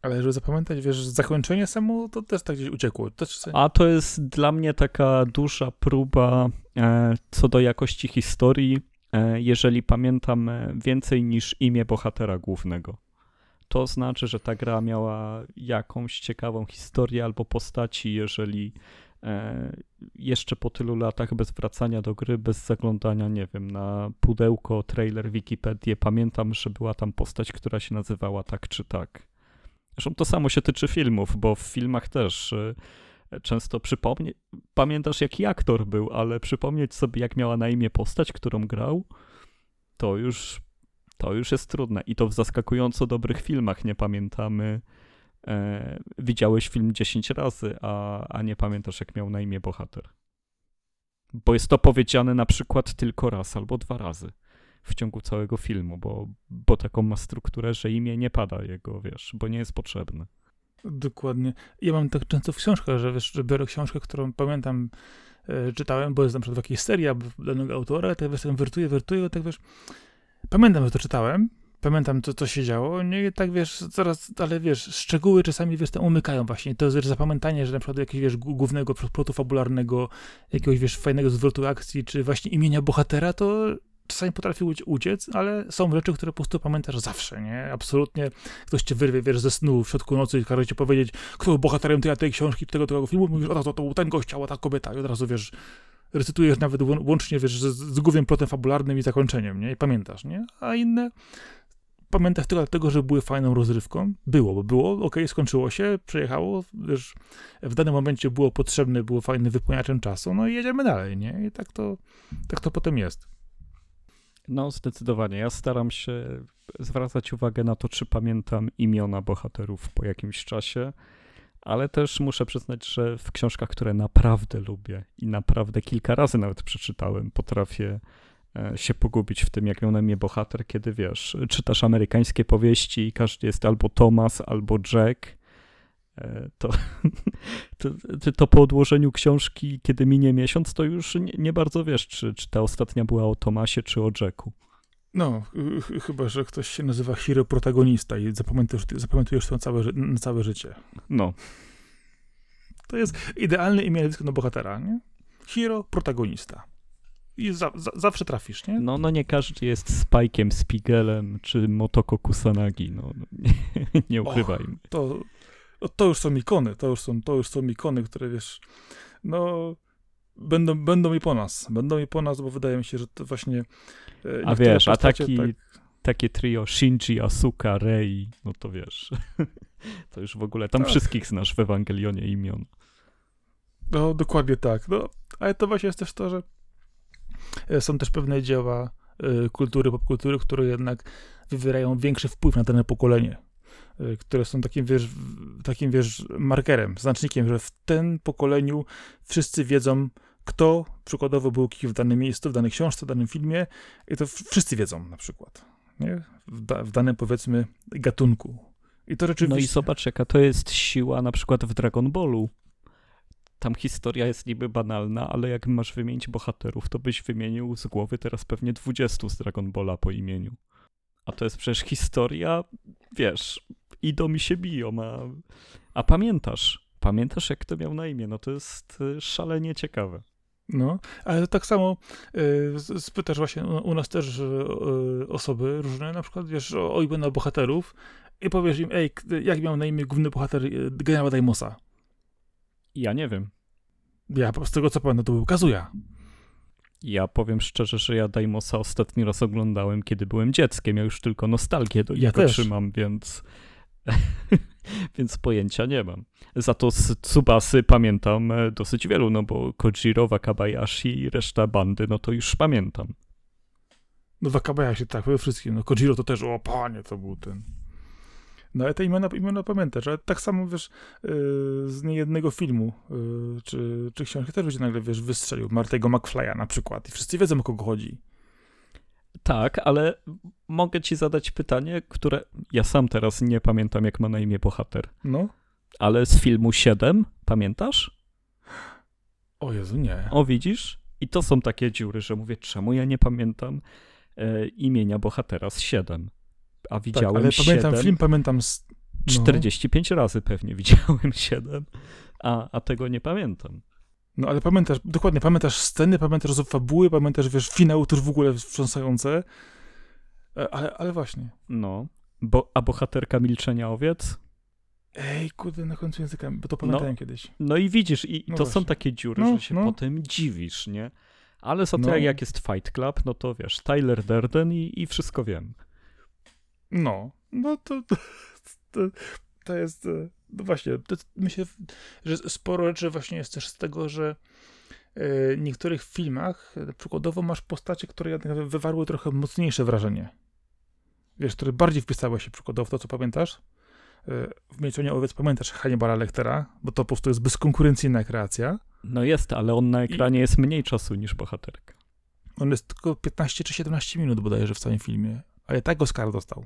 ale żeby zapamiętać, wiesz, zakończenie samo, to też tak gdzieś uciekło. A to jest dla mnie taka duża próba e, co do jakości historii, e, jeżeli pamiętam e, więcej niż imię bohatera głównego. To znaczy, że ta gra miała jakąś ciekawą historię albo postaci, jeżeli jeszcze po tylu latach bez wracania do gry, bez zaglądania, nie wiem, na pudełko, trailer, Wikipedię, pamiętam, że była tam postać, która się nazywała tak czy tak. Zresztą to samo się tyczy filmów, bo w filmach też y, często przypomnieć, pamiętasz jaki aktor był, ale przypomnieć sobie jak miała na imię postać, którą grał, to już, to już jest trudne. I to w zaskakująco dobrych filmach nie pamiętamy. E, widziałeś film 10 razy, a, a nie pamiętasz jak miał na imię bohater. Bo jest to powiedziane na przykład tylko raz albo dwa razy w ciągu całego filmu, bo, bo taką ma strukturę, że imię nie pada jego, wiesz, bo nie jest potrzebne. Dokładnie. Ja mam tak często w książkach, że wiesz, że biorę książkę, którą pamiętam, e, czytałem, bo jest na przykład serii albo danego autora, tak wiesz, wertuję, wertuję, tak wiesz, pamiętam, że to czytałem, pamiętam, co, co się działo, nie i tak wiesz, coraz, ale wiesz, szczegóły czasami, wiesz, tam umykają właśnie. To jest zapamiętanie, że na przykład jakiegoś, wiesz, głównego plotu fabularnego, jakiegoś, wiesz, fajnego zwrotu akcji, czy właśnie imienia bohatera, to czasami potrafi uciec, ale są rzeczy, które po prostu pamiętasz zawsze, nie? Absolutnie ktoś cię wyrwie, wiesz, ze snu w środku nocy i każe ci powiedzieć, kto był bohaterem tej, tej książki, tego, tego filmu, mówisz, o to, to, to był ten gość, a ta kobieta i od razu, wiesz, recytujesz nawet łącznie, wiesz, z, z głównym plotem fabularnym i zakończeniem, nie? I pamiętasz, nie? A inne pamiętasz tylko dlatego, że były fajną rozrywką. Było, bo było, ok, skończyło się, przejechało, wiesz, w danym momencie było potrzebne, było fajnym wypełniaczem czasu, no i jedziemy dalej, nie? I tak to, tak to potem jest. No, zdecydowanie. Ja staram się zwracać uwagę na to, czy pamiętam imiona bohaterów po jakimś czasie, ale też muszę przyznać, że w książkach, które naprawdę lubię i naprawdę kilka razy nawet przeczytałem, potrafię się pogubić w tym, jak miał na mnie bohater, kiedy wiesz, czytasz amerykańskie powieści i każdy jest albo Thomas, albo Jack E, to, to, to, po odłożeniu książki, kiedy minie miesiąc, to już nie, nie bardzo wiesz, czy, czy ta ostatnia była o Tomasie, czy o Jacku. No, ch chyba, że ktoś się nazywa hero protagonista i zapamiętujesz, zapamiętujesz to na całe, na całe życie. No. To jest idealne imię na bohatera, nie? Hero protagonista. I za, za, zawsze trafisz, nie? No, no nie każdy jest Spike'em, Spigelem czy Motoko Kusanagi, no, no nie, nie ukrywajmy. Och, to, no to już są ikony, to już są, to już są ikony, które wiesz, no będą, będą i po nas, będą i po nas, bo wydaje mi się, że to właśnie e, A wiesz, a taki, tak... takie trio Shinji, Asuka, Rei, no to wiesz, to już w ogóle, tam tak. wszystkich znasz w Ewangelionie imion. No, dokładnie tak, no, ale to właśnie jest też to, że są też pewne dzieła y, kultury, popkultury, które jednak wywierają większy wpływ na dane pokolenie. Y, które są takim, wiesz, takim, wiesz, markerem, znacznikiem, że w tym pokoleniu wszyscy wiedzą, kto przykładowo był kim w danym miejscu, w danej książce, w danym filmie i to wszyscy wiedzą na przykład, nie? W, da, w danym, powiedzmy, gatunku. I to rzeczywiście... No i zobacz, jaka to jest siła na przykład w Dragon Ballu. Tam historia jest niby banalna, ale jak masz wymienić bohaterów, to byś wymienił z głowy teraz pewnie 20 z Dragon Balla po imieniu. A to jest przecież historia, wiesz, idą mi się biją, a, a pamiętasz, pamiętasz jak to miał na imię, no to jest y, szalenie ciekawe. No, ale tak samo y, spytasz właśnie u, u nas też y, osoby różne, na przykład wiesz o, o bohaterów i powiesz im, ej, jak miał na imię główny bohater y, generała Daimosa? Ja nie wiem. Ja z tego co pamiętam, to był Kazuya. Ja powiem szczerze, że ja Daimosa ostatni raz oglądałem, kiedy byłem dzieckiem. Ja już tylko nostalgię do niego ja trzymam, więc więc pojęcia nie mam. Za to z Tsubasy pamiętam e, dosyć wielu, no bo Kojiro, Wakabayashi i reszta bandy, no to już pamiętam. No Wakabayashi, tak, we wszystkim. No Kojiro to też, o panie, to był ten... No ale te imiona, imiona pamiętasz, ale tak samo, wiesz, yy, z niejednego filmu, yy, czy, czy książki też będzie nagle, wiesz, wystrzelił Martego McFly'a na przykład i wszyscy wiedzą, o kogo chodzi. Tak, ale mogę ci zadać pytanie, które ja sam teraz nie pamiętam, jak ma na imię bohater. No. Ale z filmu 7, pamiętasz? O Jezu, nie. O, widzisz? I to są takie dziury, że mówię, czemu ja nie pamiętam e, imienia bohatera z 7? A widziałem tak, ale 7, pamiętam film, pamiętam... No, 45 razy pewnie widziałem 7, a, a tego nie pamiętam. no ale pamiętasz, dokładnie, pamiętasz sceny, pamiętasz fabuły, pamiętasz, wiesz, finał też w ogóle wstrząsające. E, Ale, ale właśnie. No. Bo, a bohaterka Milczenia Owiec? Ej, kurde, na końcu języka, bo to pamiętałem kiedyś. No i widzisz, i No to są właśnie. takie dziury, No, że się no. potem dziwisz, nie? Ale za to No. jak jest Fight Club, no to wiesz, Tyler Durden i, i wszystko wiem. No, no to, to, to, to jest, e, no właśnie, to, myślę, że sporo rzeczy właśnie jest też z tego, że e, w niektórych filmach przykładowo masz postacie, które wywarły trochę mocniejsze wrażenie. Wiesz, które bardziej wpisały się przykładowo w to, co pamiętasz. E, W Milczeniu Owiec pamiętasz Hannibala Lectera, bo to po prostu jest bezkonkurencyjna kreacja. No jest, ale on na ekranie jest mniej czasu niż bohaterka. On jest tylko 15 czy 17 minut bodajże w całym filmie, ale tak Oscar dostał.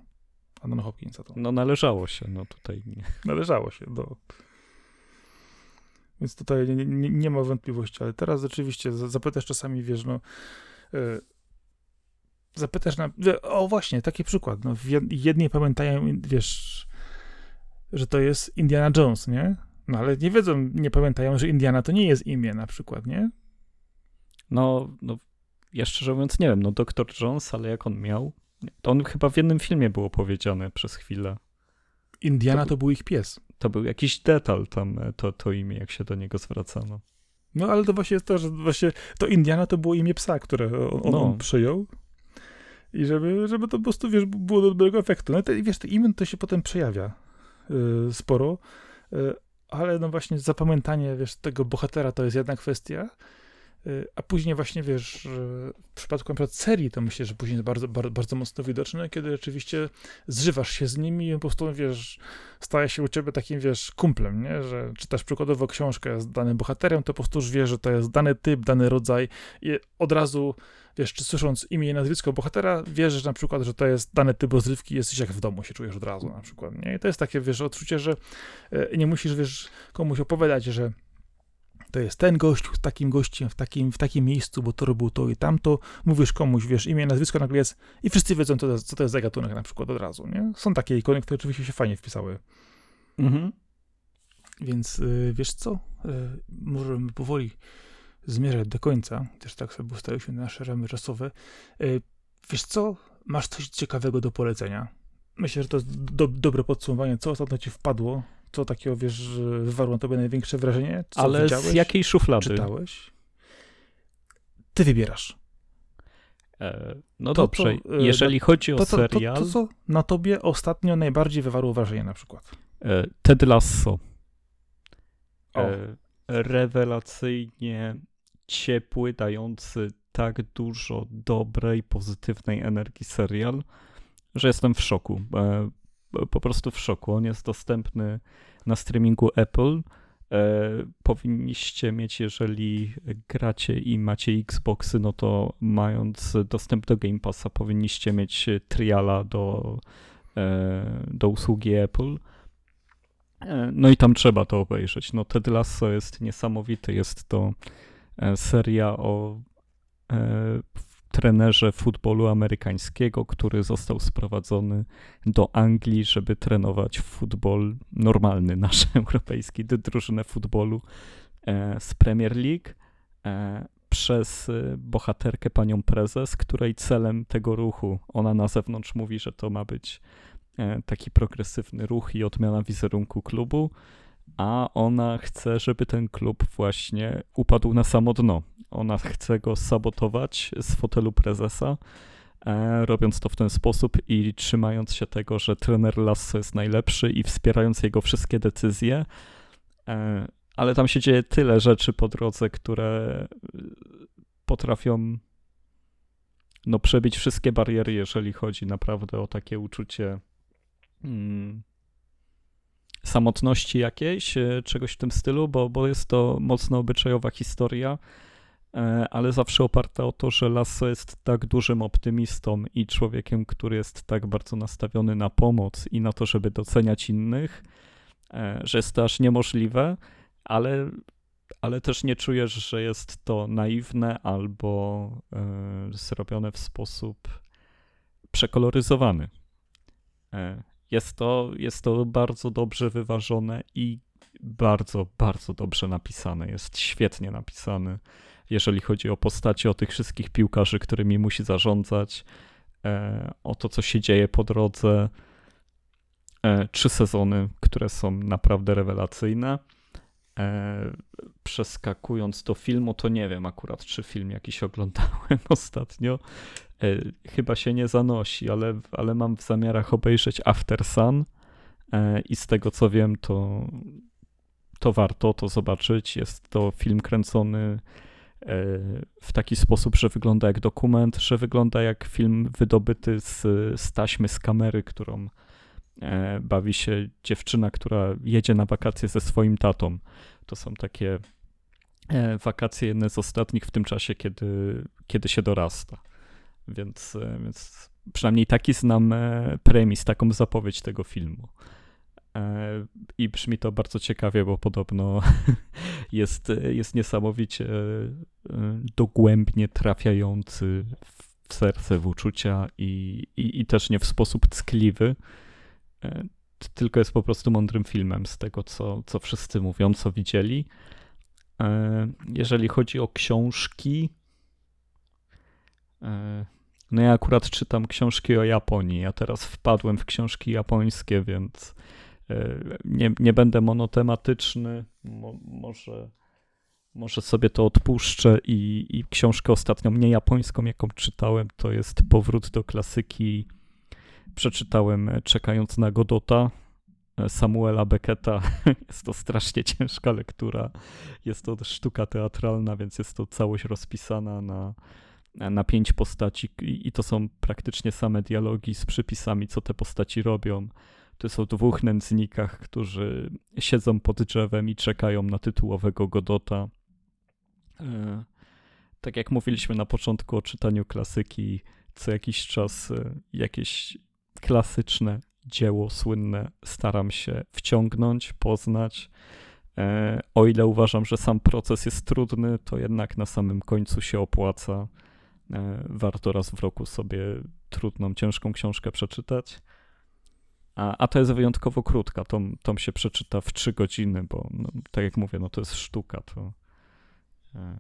Anton Hopkins za to. No należało się, no tutaj nie. Należało się do. Więc tutaj nie, nie, nie ma wątpliwości, ale teraz rzeczywiście za- zapytasz czasami, wiesz, no. y, zapytasz na. O, właśnie, taki przykład. No, jedni pamiętają, wiesz, że to jest Indiana Jones, nie? No ale nie wiedzą, nie pamiętają, że Indiana to nie jest imię na przykład, nie? No, no ja szczerze mówiąc nie wiem, no Dr. Jones, ale jak on miał? To on chyba w jednym filmie było powiedziane przez chwilę. Indiana To- to był ich pies. To był jakiś detal tam, e, to, to imię, jak się do niego zwracano. No ale to właśnie jest to, że właśnie to Indiana to było imię psa, które on, No. on przyjął. I żeby, żeby to po prostu, wiesz, było do dobrego efektu. No i wiesz, te imię to się potem przejawia y, sporo, y, ale no właśnie zapamiętanie, wiesz, tego bohatera to jest jedna kwestia, a później właśnie, wiesz, y, w przypadku przykład serii, to myślę, że później jest bardzo, bardzo, bardzo mocno widoczne, kiedy rzeczywiście zżywasz się z nimi i po prostu, wiesz, staje się u ciebie takim, wiesz, kumplem, nie? Że czytasz przykładowo książkę z danym bohaterem, to po prostu już wiesz, że to jest dany typ, dany rodzaj i od razu, wiesz, czy słysząc imię i nazwisko bohatera, wiesz, że na przykład, że to jest dany typ rozrywki, jesteś jak w domu, się czujesz od razu na przykład, nie? I to jest takie, wiesz, odczucie, że e, nie musisz, wiesz, komuś opowiadać, że to jest ten gość z takim gościem w takim, w takim miejscu, bo to robił to i tamto. Mówisz komuś, wiesz, imię, nazwisko nagle jest i wszyscy wiedzą, co to jest, co to jest za gatunek na przykład od razu, nie? Są takie ikony, które oczywiście się fajnie wpisały. Mhm. Więc y, wiesz co? Y, możemy powoli zmierzać do końca. Też tak sobie ustaliśmy nasze ramy czasowe. Y, wiesz co? Masz coś ciekawego do polecenia. Myślę, że to jest do, dobre podsumowanie. Co ostatnio ci wpadło? Co takiego, wiesz, wywarło na tobie największe wrażenie? Co Ale z jakiej szuflady? Czytałeś? Ty wybierasz. E, no To, dobrze, to, e, jeżeli chodzi o To, to, to, serial, to, co na tobie ostatnio najbardziej wywarło wrażenie na przykład? e, Ted Lasso. O. E, rewelacyjnie ciepły, dający tak dużo dobrej, pozytywnej energii serial, że jestem w szoku. E, po prostu w szoku. On jest dostępny na streamingu Apple. E, powinniście mieć, jeżeli gracie i macie Xboxy, no to mając dostęp do Game Passa, powinniście mieć triala do, e, do usługi Apple. No i tam trzeba to obejrzeć. No Ted Lasso jest niesamowity. Jest to seria o trenerze futbolu amerykańskiego, który został sprowadzony do Anglii, żeby trenować futbol normalny, nasz europejski, drużynę futbolu e, z Premier League e, przez e, bohaterkę panią prezes, której celem tego ruchu, ona na zewnątrz mówi, że to ma być taki progresywny ruch i odmiana wizerunku klubu, a ona chce, żeby ten klub właśnie upadł na samo dno. Ona chce go sabotować z fotelu prezesa, e, robiąc to w ten sposób i trzymając się tego, że trener Lasso jest najlepszy i wspierając jego wszystkie decyzje. E, ale tam się dzieje tyle rzeczy po drodze, które y, potrafią no, przebić wszystkie bariery, jeżeli chodzi naprawdę o takie uczucie mm, samotności jakiejś, e, czegoś w tym stylu, bo, bo jest to mocno obyczajowa historia, e, ale zawsze oparta o to, że Lasso jest tak dużym optymistą i człowiekiem, który jest tak bardzo nastawiony na pomoc i na to, żeby doceniać innych, e, że jest to aż niemożliwe, ale, ale też nie czujesz, że jest to naiwne albo e, zrobione w sposób przekoloryzowany. E, jest to, jest to bardzo dobrze wyważone i bardzo, bardzo dobrze napisane. Jest świetnie napisany, jeżeli chodzi o postacie, o tych wszystkich piłkarzy, którymi musi zarządzać, e, o to, co się dzieje po drodze. E, trzy sezony, które są naprawdę rewelacyjne. E, przeskakując do filmu, to nie wiem akurat, czy film jakiś oglądałem ostatnio. Chyba się nie zanosi, ale, ale mam w zamiarach obejrzeć After Sun i z tego co wiem, to, to warto to zobaczyć. Jest to film kręcony w taki sposób, że wygląda jak dokument, że wygląda jak film wydobyty z, z taśmy, z kamery, którą bawi się dziewczyna, która jedzie na wakacje ze swoim tatą. To są takie wakacje jedne z ostatnich w tym czasie, kiedy, kiedy się dorasta. Więc, e, więc przynajmniej taki znam e, premis, taką zapowiedź tego filmu. E, I brzmi to bardzo ciekawie, bo podobno jest, jest niesamowicie dogłębnie trafiający w serce, w uczucia i, i, i też nie w sposób ckliwy, tylko jest po prostu mądrym filmem z tego, co, co wszyscy mówią, co widzieli. Jeżeli chodzi o książki, no ja akurat czytam książki o Japonii. Ja teraz wpadłem w książki japońskie, więc e, nie, nie będę monotematyczny. Mo, może, może sobie to odpuszczę i, i książkę ostatnią, nie japońską, jaką czytałem, to jest Powrót do klasyki. Przeczytałem e, Czekając na Godota e, Samuela Becketa. Jest to strasznie ciężka lektura. Jest to sztuka teatralna, więc jest to całość rozpisana na na pięć postaci i to są praktycznie same dialogi z przypisami, co te postaci robią. To są dwóch nędznikach, którzy siedzą pod drzewem i czekają na tytułowego Godota. E, tak jak mówiliśmy na początku o czytaniu klasyki, co jakiś czas e, jakieś klasyczne dzieło słynne staram się wciągnąć, poznać. E, o ile uważam, że sam proces jest trudny, to jednak na samym końcu się opłaca. Warto raz w roku sobie trudną, ciężką książkę przeczytać. A, a to jest wyjątkowo krótka. Tom, tom się przeczyta w trzy godziny, bo no, tak jak mówię, no to jest sztuka. To, e,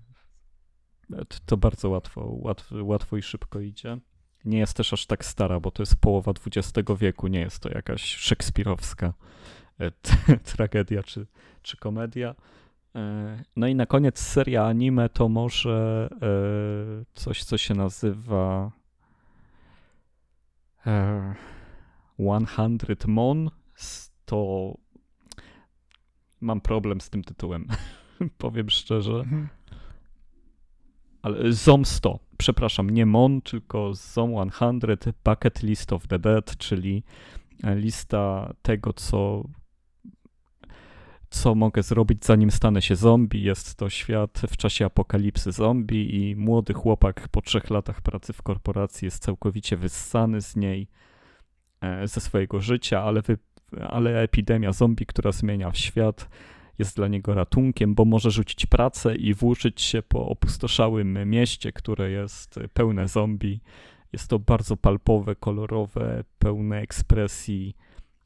to bardzo łatwo, łatwo, łatwo i szybko idzie. Nie jest też aż tak stara, bo to jest połowa XX wieku, nie jest to jakaś szekspirowska e, tragedia czy, czy komedia. E, no i na koniec seria anime to może e, coś, co się nazywa 100 e, Mon. To mam problem z tym tytułem, powiem szczerze. Mhm. Ale ZOM 100, przepraszam, nie Mon, tylko ZOM 100 Bucket List of the Dead, czyli lista tego, co co mogę zrobić, zanim stanę się zombie. Jest to świat w czasie apokalipsy zombie i młody chłopak po trzech latach pracy w korporacji jest całkowicie wyssany z niej, e, ze swojego życia, ale, wy, ale epidemia zombie, która zmienia świat, jest dla niego ratunkiem, bo może rzucić pracę i włóczyć się po opustoszałym mieście, które jest pełne zombie. Jest to bardzo palpowe, kolorowe, pełne ekspresji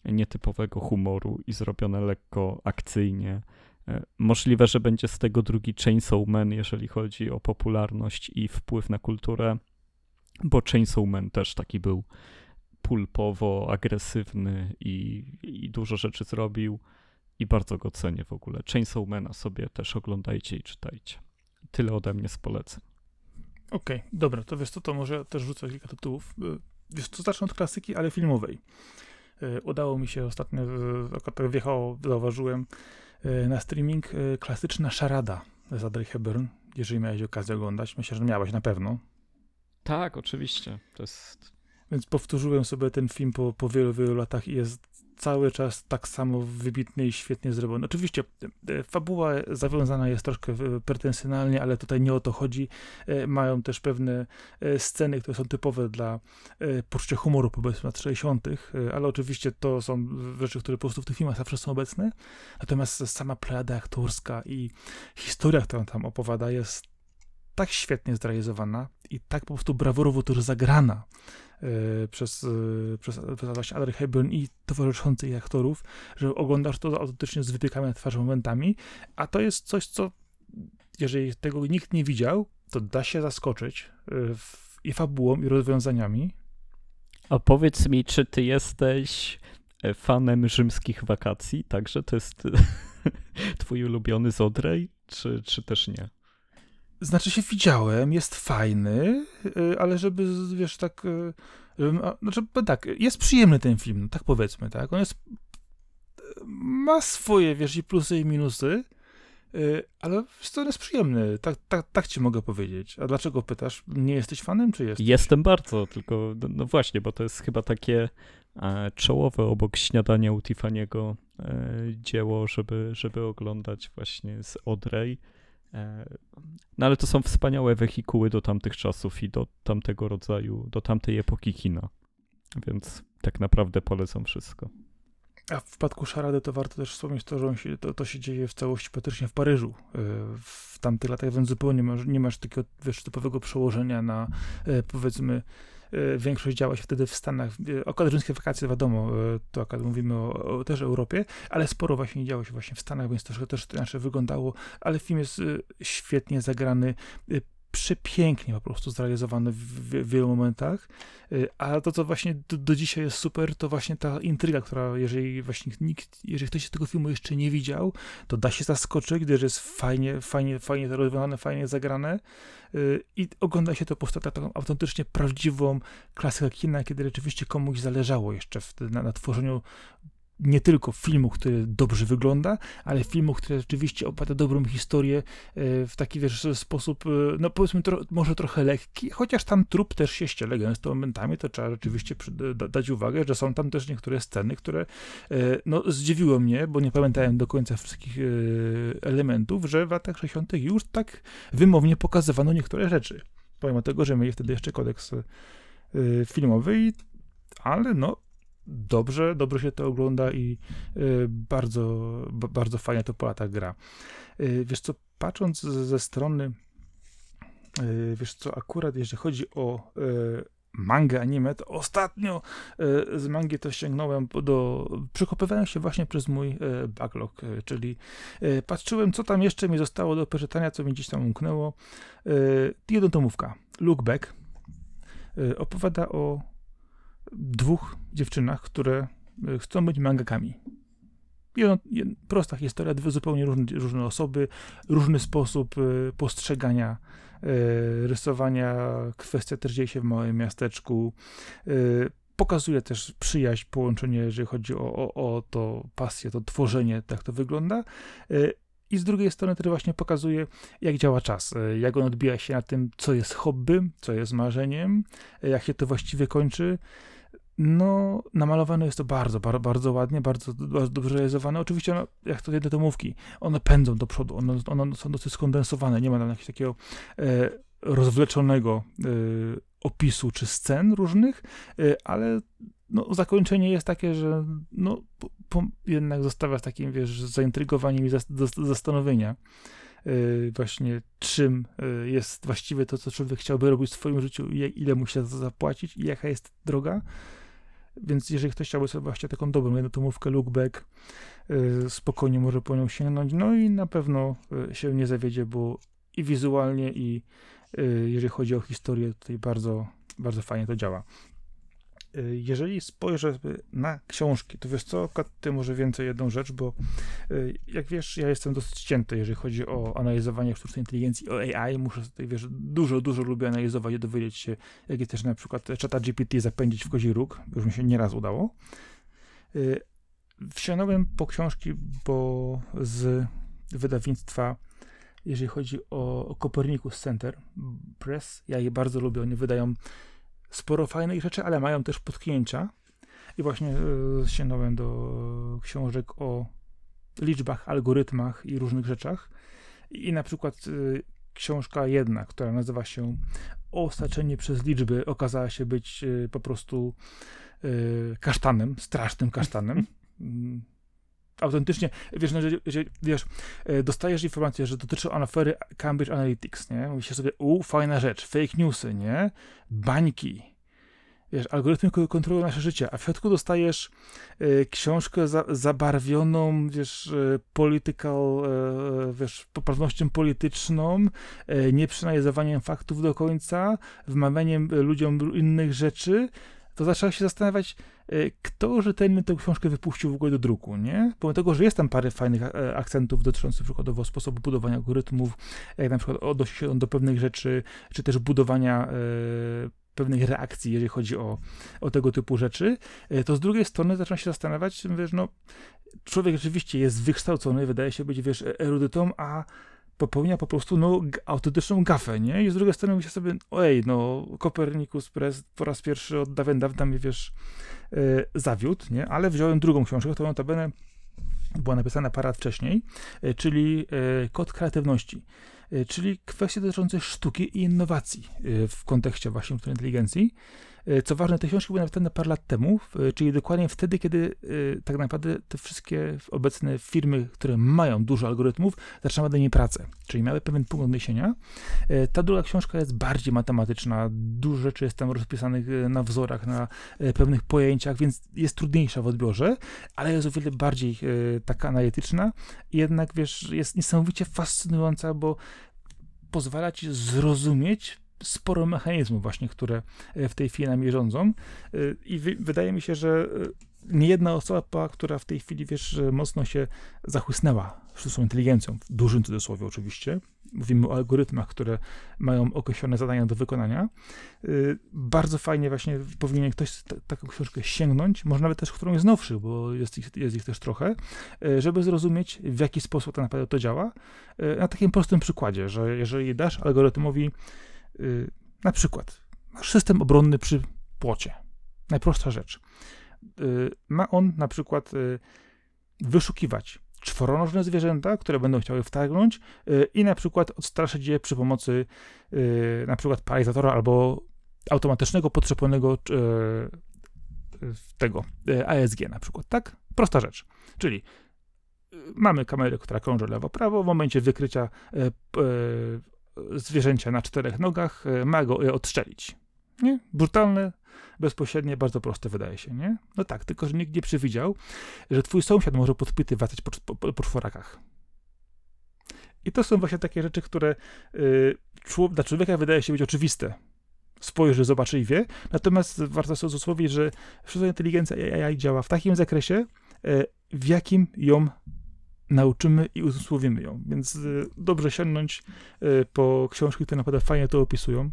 nietypowego humoru i zrobione lekko akcyjnie. E, możliwe, że będzie z tego drugi Chainsaw Man, jeżeli chodzi o popularność i wpływ na kulturę, bo Chainsaw Man też taki był pulpowo agresywny i, i dużo rzeczy zrobił i bardzo go cenię w ogóle. Chainsaw Mana sobie też oglądajcie i czytajcie. Tyle ode mnie z poleceń. Okej, okay, dobra, to wiesz co, to może też rzucę kilka tytułów. E, wiesz co, zacznę od klasyki, ale filmowej. E, udało mi się ostatnio, tak wjechało, zauważyłem na streaming klasyczna szarada z Audrey Hepburn, jeżeli miałeś okazję oglądać. Myślę, że miałeś na pewno. Tak, oczywiście. To jest... Więc powtórzyłem sobie ten film po, po wielu, wielu latach i jest cały czas tak samo wybitny i świetnie zrobiony. Oczywiście e, fabuła zawiązana jest troszkę pretensjonalnie, ale tutaj nie o to chodzi. E, mają też pewne e, sceny, które są typowe dla poczucia humoru, powiedzmy, lat 60., ale oczywiście to są rzeczy, które po prostu w tych filmach zawsze są obecne. Natomiast sama plejada aktorska i historia, którą tam opowiada, jest tak świetnie zrealizowana i tak po prostu brawurowo też zagrana przez, yy, przez, przez właśnie Audrey Hepburn i towarzyszących aktorów, że oglądasz to autentycznie z wypiekami na twarzy momentami, a to jest coś, co jeżeli tego nikt nie widział, to da się zaskoczyć yy, i fabułą, i rozwiązaniami. A powiedz mi, czy ty jesteś e, fanem rzymskich wakacji? Także to jest twój ulubiony z Odrej, czy, czy też nie? Znaczy się widziałem, jest fajny, y, ale żeby, wiesz, tak, y, znaczy tak, jest przyjemny ten film, tak powiedzmy, tak, on jest, ma swoje, wiesz, i plusy i minusy, y, ale to jest przyjemny, tak, tak, tak ci mogę powiedzieć. A dlaczego pytasz? Nie jesteś fanem, czy jesteś? Jestem bardzo, tylko, no, no właśnie, bo to jest chyba takie e, czołowe obok śniadania u Tiffany'ego e, dzieło, żeby, żeby oglądać właśnie z Audrey. No ale to są wspaniałe wehikuły do tamtych czasów i do tamtego rodzaju, do tamtej epoki kina. Więc tak naprawdę polecam wszystko. A w przypadku Szarady to warto też wspomnieć to, że się, to, to, się dzieje w całości praktycznie w Paryżu e, w tamtych latach, więc zupełnie masz, nie masz takiego wiesz, typowego przełożenia na e, powiedzmy większość działa się wtedy w Stanach. Akurat rzymskie wakacje, wiadomo, e, to akurat mówimy o, o też Europie, ale sporo właśnie działo się właśnie w Stanach, więc to też inaczej wyglądało, ale film jest e, świetnie zagrany przepięknie po prostu zrealizowany w, w, wielu momentach, y, a to, co właśnie do, do, dzisiaj jest super, to właśnie ta intryga, która jeżeli właśnie nikt, jeżeli ktoś tego filmu jeszcze nie widział, to da się zaskoczyć, gdyż jest fajnie, fajnie, fajnie rozwiązane, fajnie zagrane. Y, i ogląda się to postać taką autentycznie prawdziwą klasykę kina, kiedy rzeczywiście komuś zależało jeszcze w, na, na tworzeniu nie tylko filmu, który dobrze wygląda, ale filmu, który rzeczywiście opowiada dobrą historię e, w taki wiesz, sposób, e, no powiedzmy, tro, może trochę lekki, chociaż tam trup też się ściele gęsto momentami, to trzeba rzeczywiście dać uwagę, że są tam też niektóre sceny, które e, no, zdziwiło mnie, bo nie pamiętałem do końca wszystkich elementów, że w latach 60. już tak wymownie pokazywano niektóre rzeczy. Pomimo tego, że mieli wtedy jeszcze kodeks filmowy, ale no dobrze, dobrze się to ogląda i y, bardzo, bardzo fajnie to po latach gra. Y, wiesz co, patrząc ze strony, y, wiesz co, akurat jeżeli chodzi o mangę, anime, to ostatnio z mangi to sięgnąłem do, przekopywałem się właśnie przez mój backlog, czyli patrzyłem, co tam jeszcze mi zostało do przeczytania, co mi gdzieś tam umknęło. Jednotomówka, Look Back, opowiada o dwóch dziewczynach, które e, chcą być mangakami. Prosta historia, dwie zupełnie różne, różne osoby, różny sposób y, postrzegania y, rysowania, kwestia też dzieje się w małym miasteczku. Y, pokazuje też przyjaźń, połączenie, jeżeli chodzi o, o, o to pasję, to tworzenie, tak to wygląda. I z drugiej strony też właśnie pokazuje, jak działa czas, jak on odbija się na tym, co jest hobby, co jest marzeniem, jak się to właściwie kończy. No, namalowane jest to bardzo, bardzo, bardzo ładnie, bardzo, bardzo dobrze realizowane. Oczywiście, no, jak to jedne domówki, one pędzą do przodu, one, one są dosyć skondensowane, nie ma tam jakiegoś takiego e, rozwleczonego e, opisu czy scen różnych, e, ale no, zakończenie jest takie, że no, po, po, jednak zostawia z takim, wiesz, zaintrygowaniem i zastanowienia e, właśnie czym e, jest właściwie to, co człowiek chciałby robić w swoim życiu, ile mu się zapłacić i jaka jest droga. Więc jeżeli ktoś chciałby sobie właśnie taką dobrą jednotomówkę lookback, yy, spokojnie może po nią sięgnąć. No i na pewno yy, się nie zawiedzie, bo i wizualnie, i yy, jeżeli chodzi o historię, tutaj bardzo, bardzo fajnie to działa. Y, jeżeli spojrzę na książki, to wiesz co, ty może więcej jedną rzecz, bo y, jak wiesz, ja jestem dosyć cięty, jeżeli chodzi o analizowanie sztucznej inteligencji, o AI, muszę tutaj, wiesz, dużo, dużo lubię analizować i dowiedzieć się, jak jest też na przykład czata GPT zapędzić w kozi róg, już mi się nieraz udało. Y, wsiadłem po książki, bo z wydawnictwa jeżeli chodzi o Copernicus Center Press, ja je bardzo lubię, oni wydają sporo fajnych rzeczy, ale mają też potknięcia. i właśnie y, sięgnąłem do książek o liczbach, algorytmach i różnych rzeczach. I, na przykład y, książka jedna, która nazywa się Osaczenie przez liczby, okazała się być y, po prostu kasztanem, strasznym kasztanem. Autentycznie, wiesz, no, że, że, wiesz, y, dostajesz informację, że dotyczy on afery Cambridge Analytics, nie? Mówisz sobie, u, fajna rzecz, fake newsy, nie? Bańki, wiesz, algorytmy kontrolują nasze życie, a w środku dostajesz y, książkę za, zabarwioną, wiesz, y, political, wiesz, poprawnością polityczną, y, faktów do końca, wmawianiem ludziom innych rzeczy, to zaczęła się zastanawiać, kto rzetelnie tę książkę wypuścił w ogóle do druku, nie? Pomimo tego, że jest tam parę fajnych akcentów dotyczących przykładowo sposobu budowania algorytmów, jak na przykład odnosi się on do pewnych rzeczy, czy też budowania pewnej reakcji, jeżeli chodzi o, o tego typu rzeczy, e, to z drugiej strony zaczyna się zastanawiać, wiesz, no, człowiek rzeczywiście jest wykształcony, wydaje się być, wiesz, erudytą, a popełnia po prostu, no, autentyczną gafę, nie? I z drugiej strony myślę sobie, ojej, no, Kopernikus Press po raz pierwszy od dawien dawna mnie, wiesz, e, zawiódł, nie? Ale wziąłem drugą książkę, którą notabene była napisana parę lat wcześniej, e, czyli Kod Kreatywności. Czyli kwestie dotyczące sztuki i innowacji w kontekście właśnie sztucznej inteligencji. Y, co ważne, te książki były napisane parę lat temu, czyli dokładnie wtedy, kiedy tak naprawdę te wszystkie obecne firmy, które mają dużo algorytmów, zaczynały do niej pracę, czyli miały pewien punkt odniesienia. Ta druga książka jest bardziej matematyczna, dużo rzeczy jest tam rozpisanych na wzorach, na pewnych pojęciach, więc jest trudniejsza w odbiorze, ale jest o wiele bardziej taka analityczna, jednak wiesz, jest niesamowicie fascynująca, bo pozwala ci zrozumieć sporo mechanizmów właśnie, które e, w tej chwili nami rządzą e, i wydaje mi się, że e, nie jedna osoba, która w tej chwili, wiesz, mocno się zachłysnęła sztuczną inteligencją, w dużym cudzysłowie oczywiście, mówimy o algorytmach, które mają określone zadania do wykonania. Bardzo fajnie właśnie powinien ktoś taką książkę sięgnąć, może nawet też którą jest nowszy, bo jest ich, jest ich też trochę, żeby zrozumieć, w jaki sposób tak naprawdę to działa. Na takim prostym przykładzie, że jeżeli dasz algorytmowi na przykład, masz system obronny przy płocie. Najprostsza rzecz. Y, ma on na przykład y, wyszukiwać czworonożne zwierzęta, które będą chciały wtargnąć i na przykład odstraszyć je przy pomocy na przykład paralizatora albo automatycznego potrzebnego tego ASG na przykład, tak? Prosta rzecz. Czyli mamy kamerę, która krąży lewo-prawo, w momencie wykrycia zwierzęcia na czterech nogach, e, ma go je odstrzelić. Nie? Brutalne, bezpośrednie, bardzo proste wydaje się, nie? No tak, tylko że nikt nie przewidział, że twój sąsiad może podpytywać po, po, po czworakach. I to są właśnie takie rzeczy, które yy, dla człowieka wydaje się być oczywiste. Spojrzy, zobaczy i wie. Natomiast warto sobie uzmysłowić, że sztuczna inteligencja AI działa w takim zakresie, w jakim ją nauczymy i uzmysłowimy ją. Więc y, dobrze sięgnąć y, po książki, które naprawdę fajnie to opisują,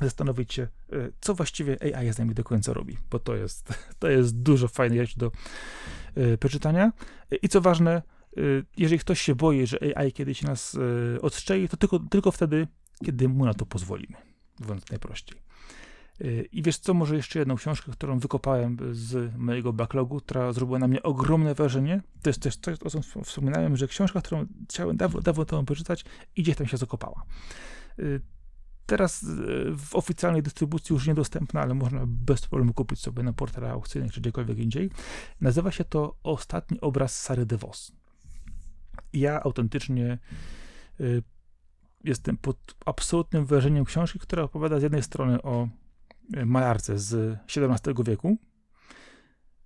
zastanowić się, y, co właściwie AI z nami do końca robi, bo to jest, to jest dużo fajnych rzeczy do przeczytania. I co ważne, jeżeli ktoś się boi, że AI kiedyś nas odstrzeli, to tylko, tylko wtedy, kiedy mu na to pozwolimy, mówiąc najprościej. I wiesz co, może jeszcze jedną książkę, którą wykopałem z mojego backlogu, która zrobiła na mnie ogromne wrażenie. To jest też coś, o czym wspominałem, że książka, którą chciałem dawno, dawno temu przeczytać i gdzieś tam się zakopała. Y, teraz y, w oficjalnej dystrybucji już niedostępna, ale można bez problemu kupić sobie na portalach aukcyjnych czy gdziekolwiek indziej. Nazywa się to Ostatni obraz Sary DeVos. Ja autentycznie y, jestem pod absolutnym wrażeniem książki, która opowiada z jednej strony o malarce z XVII wieku.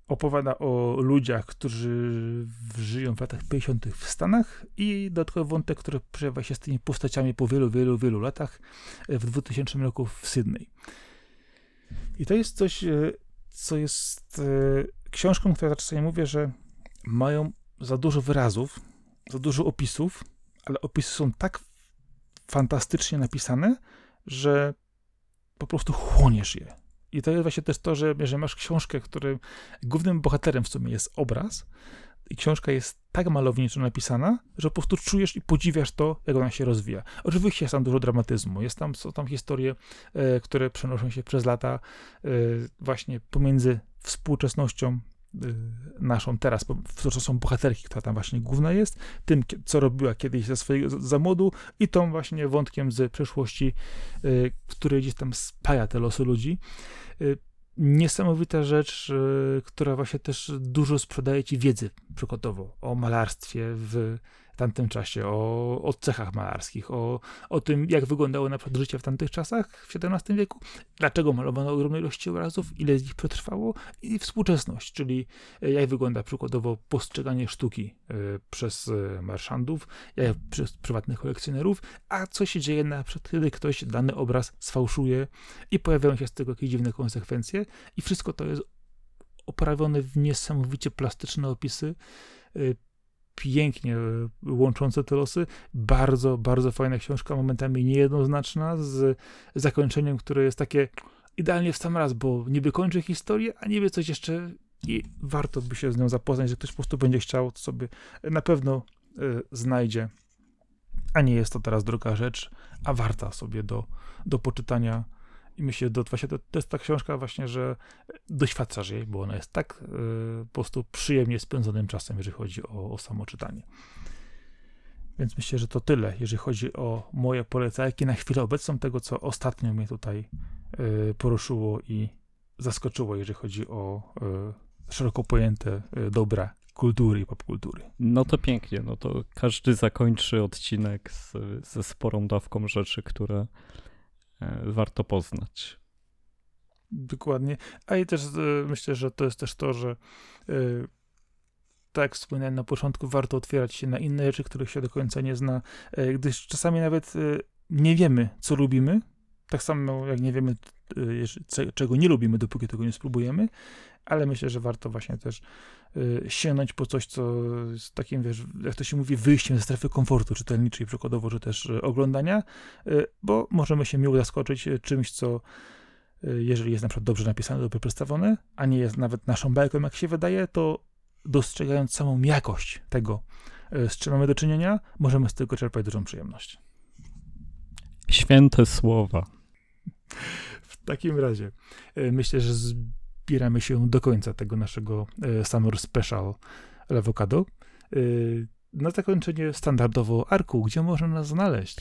Opowiada o ludziach, którzy żyją w latach 50. w Stanach i dodatkowy wątek, który przejawia się z tymi postaciami po wielu, wielu, wielu latach w 2000 roku w Sydney. I to jest coś, e, co jest e, książką, która czasami mówię, że mają za dużo wyrazów, za dużo opisów, ale opisy są tak fantastycznie napisane, że po prostu chłoniesz je. I to jest właśnie też to, że jeżeli masz książkę, której głównym bohaterem w sumie jest obraz, i książka jest tak malowniczo napisana, że po prostu czujesz i podziwiasz to, jak ona się rozwija. Oczywiście jest tam dużo dramatyzmu, jest tam, są tam historie, e, które przenoszą się przez lata e, właśnie pomiędzy współczesnością naszą teraz, to są bohaterki, która tam właśnie główna jest, tym, co robiła kiedyś ze swojego za młodu i tą właśnie wątkiem z przeszłości, e, który gdzieś tam spaja te losy ludzi. E, niesamowita rzecz, która właśnie też dużo sprzedaje ci wiedzy przykładowo o malarstwie w tamtym czasie, o, o cechach malarskich, o, o tym, jak wyglądało na przykład życie w tamtych czasach, w XVII wieku, dlaczego malowano ogromne ilości obrazów, ile z nich przetrwało i współczesność, czyli e, jak wygląda przykładowo postrzeganie sztuki y, przez y, marszandów, jak przez prywatnych kolekcjonerów, a co się dzieje na przykład, kiedy ktoś dany obraz sfałszuje i pojawiają się z tego jakieś dziwne konsekwencje i wszystko to jest oprawione w niesamowicie plastyczne opisy, pięknie e, łączące te losy. Bardzo, bardzo fajna książka, momentami niejednoznaczna, z zakończeniem, które jest takie idealnie w sam raz, bo niby kończy historię, a niby coś jeszcze i warto by się z nią zapoznać, że ktoś po prostu będzie chciał, to sobie na pewno y, znajdzie. A nie jest to teraz droga rzecz, a warta sobie do, do poczytania i myślę, że właśnie to, to jest ta książka właśnie, że doświadczasz jej, bo ona jest tak y, po prostu przyjemnie spędzonym czasem, jeżeli chodzi o, o samo czytanie. Więc myślę, że to tyle, jeżeli chodzi o moje polecajki na chwilę obecną, tego co ostatnio mnie tutaj y, poruszyło i zaskoczyło, jeżeli chodzi o y, szeroko pojęte dobra kultury i popkultury. No to pięknie, no to każdy zakończy odcinek z, ze sporą dawką rzeczy, które warto poznać. Dokładnie. A i też e, myślę, że to jest też to, że e, tak jak wspomniałem na początku, warto otwierać się na inne rzeczy, których się do końca nie zna, gdyż czasami nawet nie wiemy, co lubimy, tak samo jak nie wiemy, czego nie lubimy, dopóki tego nie spróbujemy, ale myślę, że warto właśnie też y, sięgnąć po coś, co jest takim, wiesz, jak to się mówi, wyjściem ze strefy komfortu czytelniczej, przykładowo, czy też y, oglądania, y, bo możemy się miło zaskoczyć czymś, co jeżeli jest na przykład dobrze napisane, dobrze przedstawione, a nie jest nawet naszą bajką, jak się wydaje, to dostrzegając samą jakość tego, z czym mamy do czynienia, możemy z tego czerpać dużą przyjemność. Święte słowa. Takim razie myślę, że zbieramy się do końca tego naszego e, Summer Special Avocado. E, na zakończenie standardowo Arku, gdzie można nas znaleźć?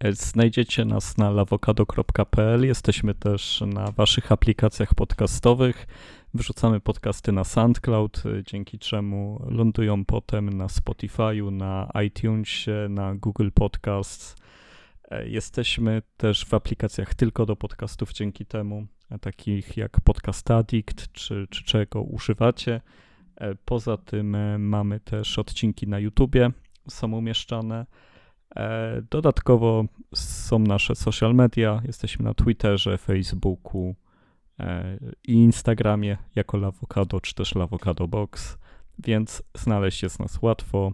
E, znajdziecie nas na lawokado.pl. Jesteśmy też na waszych aplikacjach podcastowych. Wrzucamy podcasty na SoundCloud, dzięki czemu lądują potem na Spotify'u, na iTunesie, na Google Podcasts. Jesteśmy też w aplikacjach tylko do podcastów dzięki temu takich jak Podcast Addict, czy, czy czego używacie. E, poza tym e, mamy też odcinki na YouTubie, są umieszczane. E, dodatkowo są nasze social media, jesteśmy na Twitterze, Facebooku i Instagramie jako Lawokado, czy też Lawokado Box, więc znaleźć jest nas łatwo,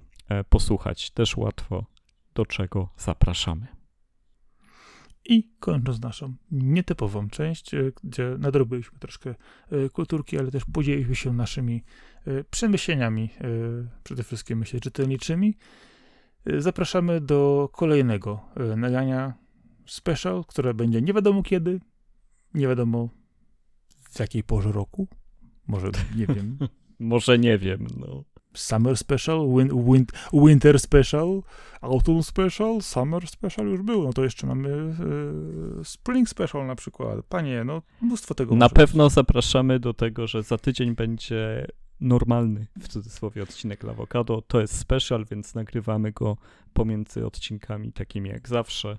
posłuchać też łatwo, do czego zapraszamy. I kończąc naszą nietypową część, e, gdzie nadrobiliśmy troszkę e, kulturki, ale też podzieliliśmy się naszymi e, przemyśleniami, przede wszystkim myślę czytelniczymi, zapraszamy do kolejnego nagrania special, które będzie nie wiadomo kiedy, nie wiadomo w jakiej porze roku, może nie wiem. może nie wiem, no. Summer Special, win, win, Winter Special, Autumn Special, Summer Special już było. No to jeszcze mamy e, Spring Special na przykład. Panie, no mnóstwo tego. Na pewno być. zapraszamy do tego, że za tydzień będzie normalny, w cudzysłowie, odcinek Lawokado. To jest special, więc nagrywamy go pomiędzy odcinkami takimi jak zawsze.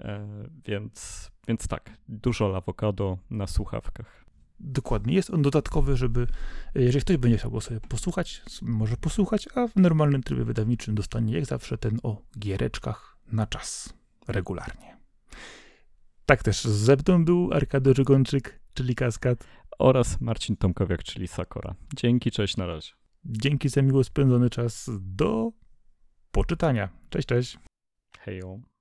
E, więc, więc tak, dużo Lawokado na słuchawkach. Dokładnie. Jest on dodatkowy, żeby, jeżeli ktoś będzie chciał go sobie posłuchać, może posłuchać, a w normalnym trybie wydawniczym dostanie jak zawsze ten o giereczkach na czas, regularnie. Tak też ze mną był Arkady Żygonczyk, czyli Kaskad. Oraz Marcin Tomkowiak, czyli Sakora. Dzięki, cześć, na razie. Dzięki za miło spędzony czas. Do poczytania. Cześć, cześć. Hejo.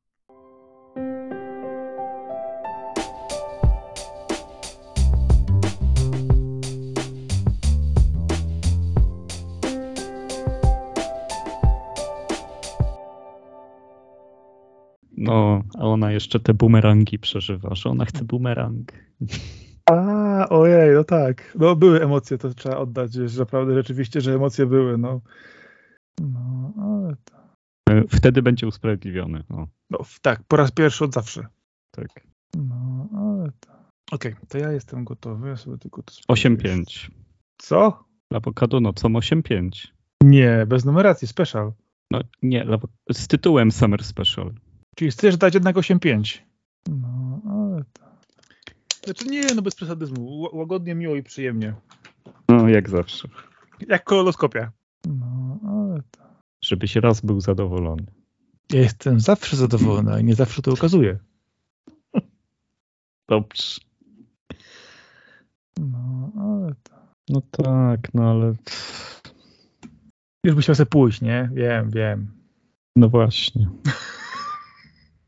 No, a ona jeszcze te bumerangi przeżywa, że ona chce bumerang. A, ojej, no tak. No były emocje, to trzeba oddać, że naprawdę rzeczywiście, że emocje były, no. No, ale to... Wtedy będzie usprawiedliwiony. O, no tak, po raz pierwszy od zawsze. tak. No, ale to... Okej, to ja jestem gotowy, ja sobie tylko to sprawdzę. 8-5. Co? Awokado nocą 8-5. Nie, bez numeracji, special. No nie, z tytułem Summer Special. Czyli chcesz dać jednak 8-5. No, ale to... Znaczy nie, no bez przesadyzmu. Łagodnie, miło i przyjemnie. No, jak zawsze. Jak kolonoskopia. No, ale to... Żebyś raz był zadowolony. Ja jestem zawsze zadowolony, i nie zawsze to okazuję. Dobrze. No, ale to... No tak, no ale... Już byś chciał sobie pójść, nie? Wiem, wiem. No właśnie.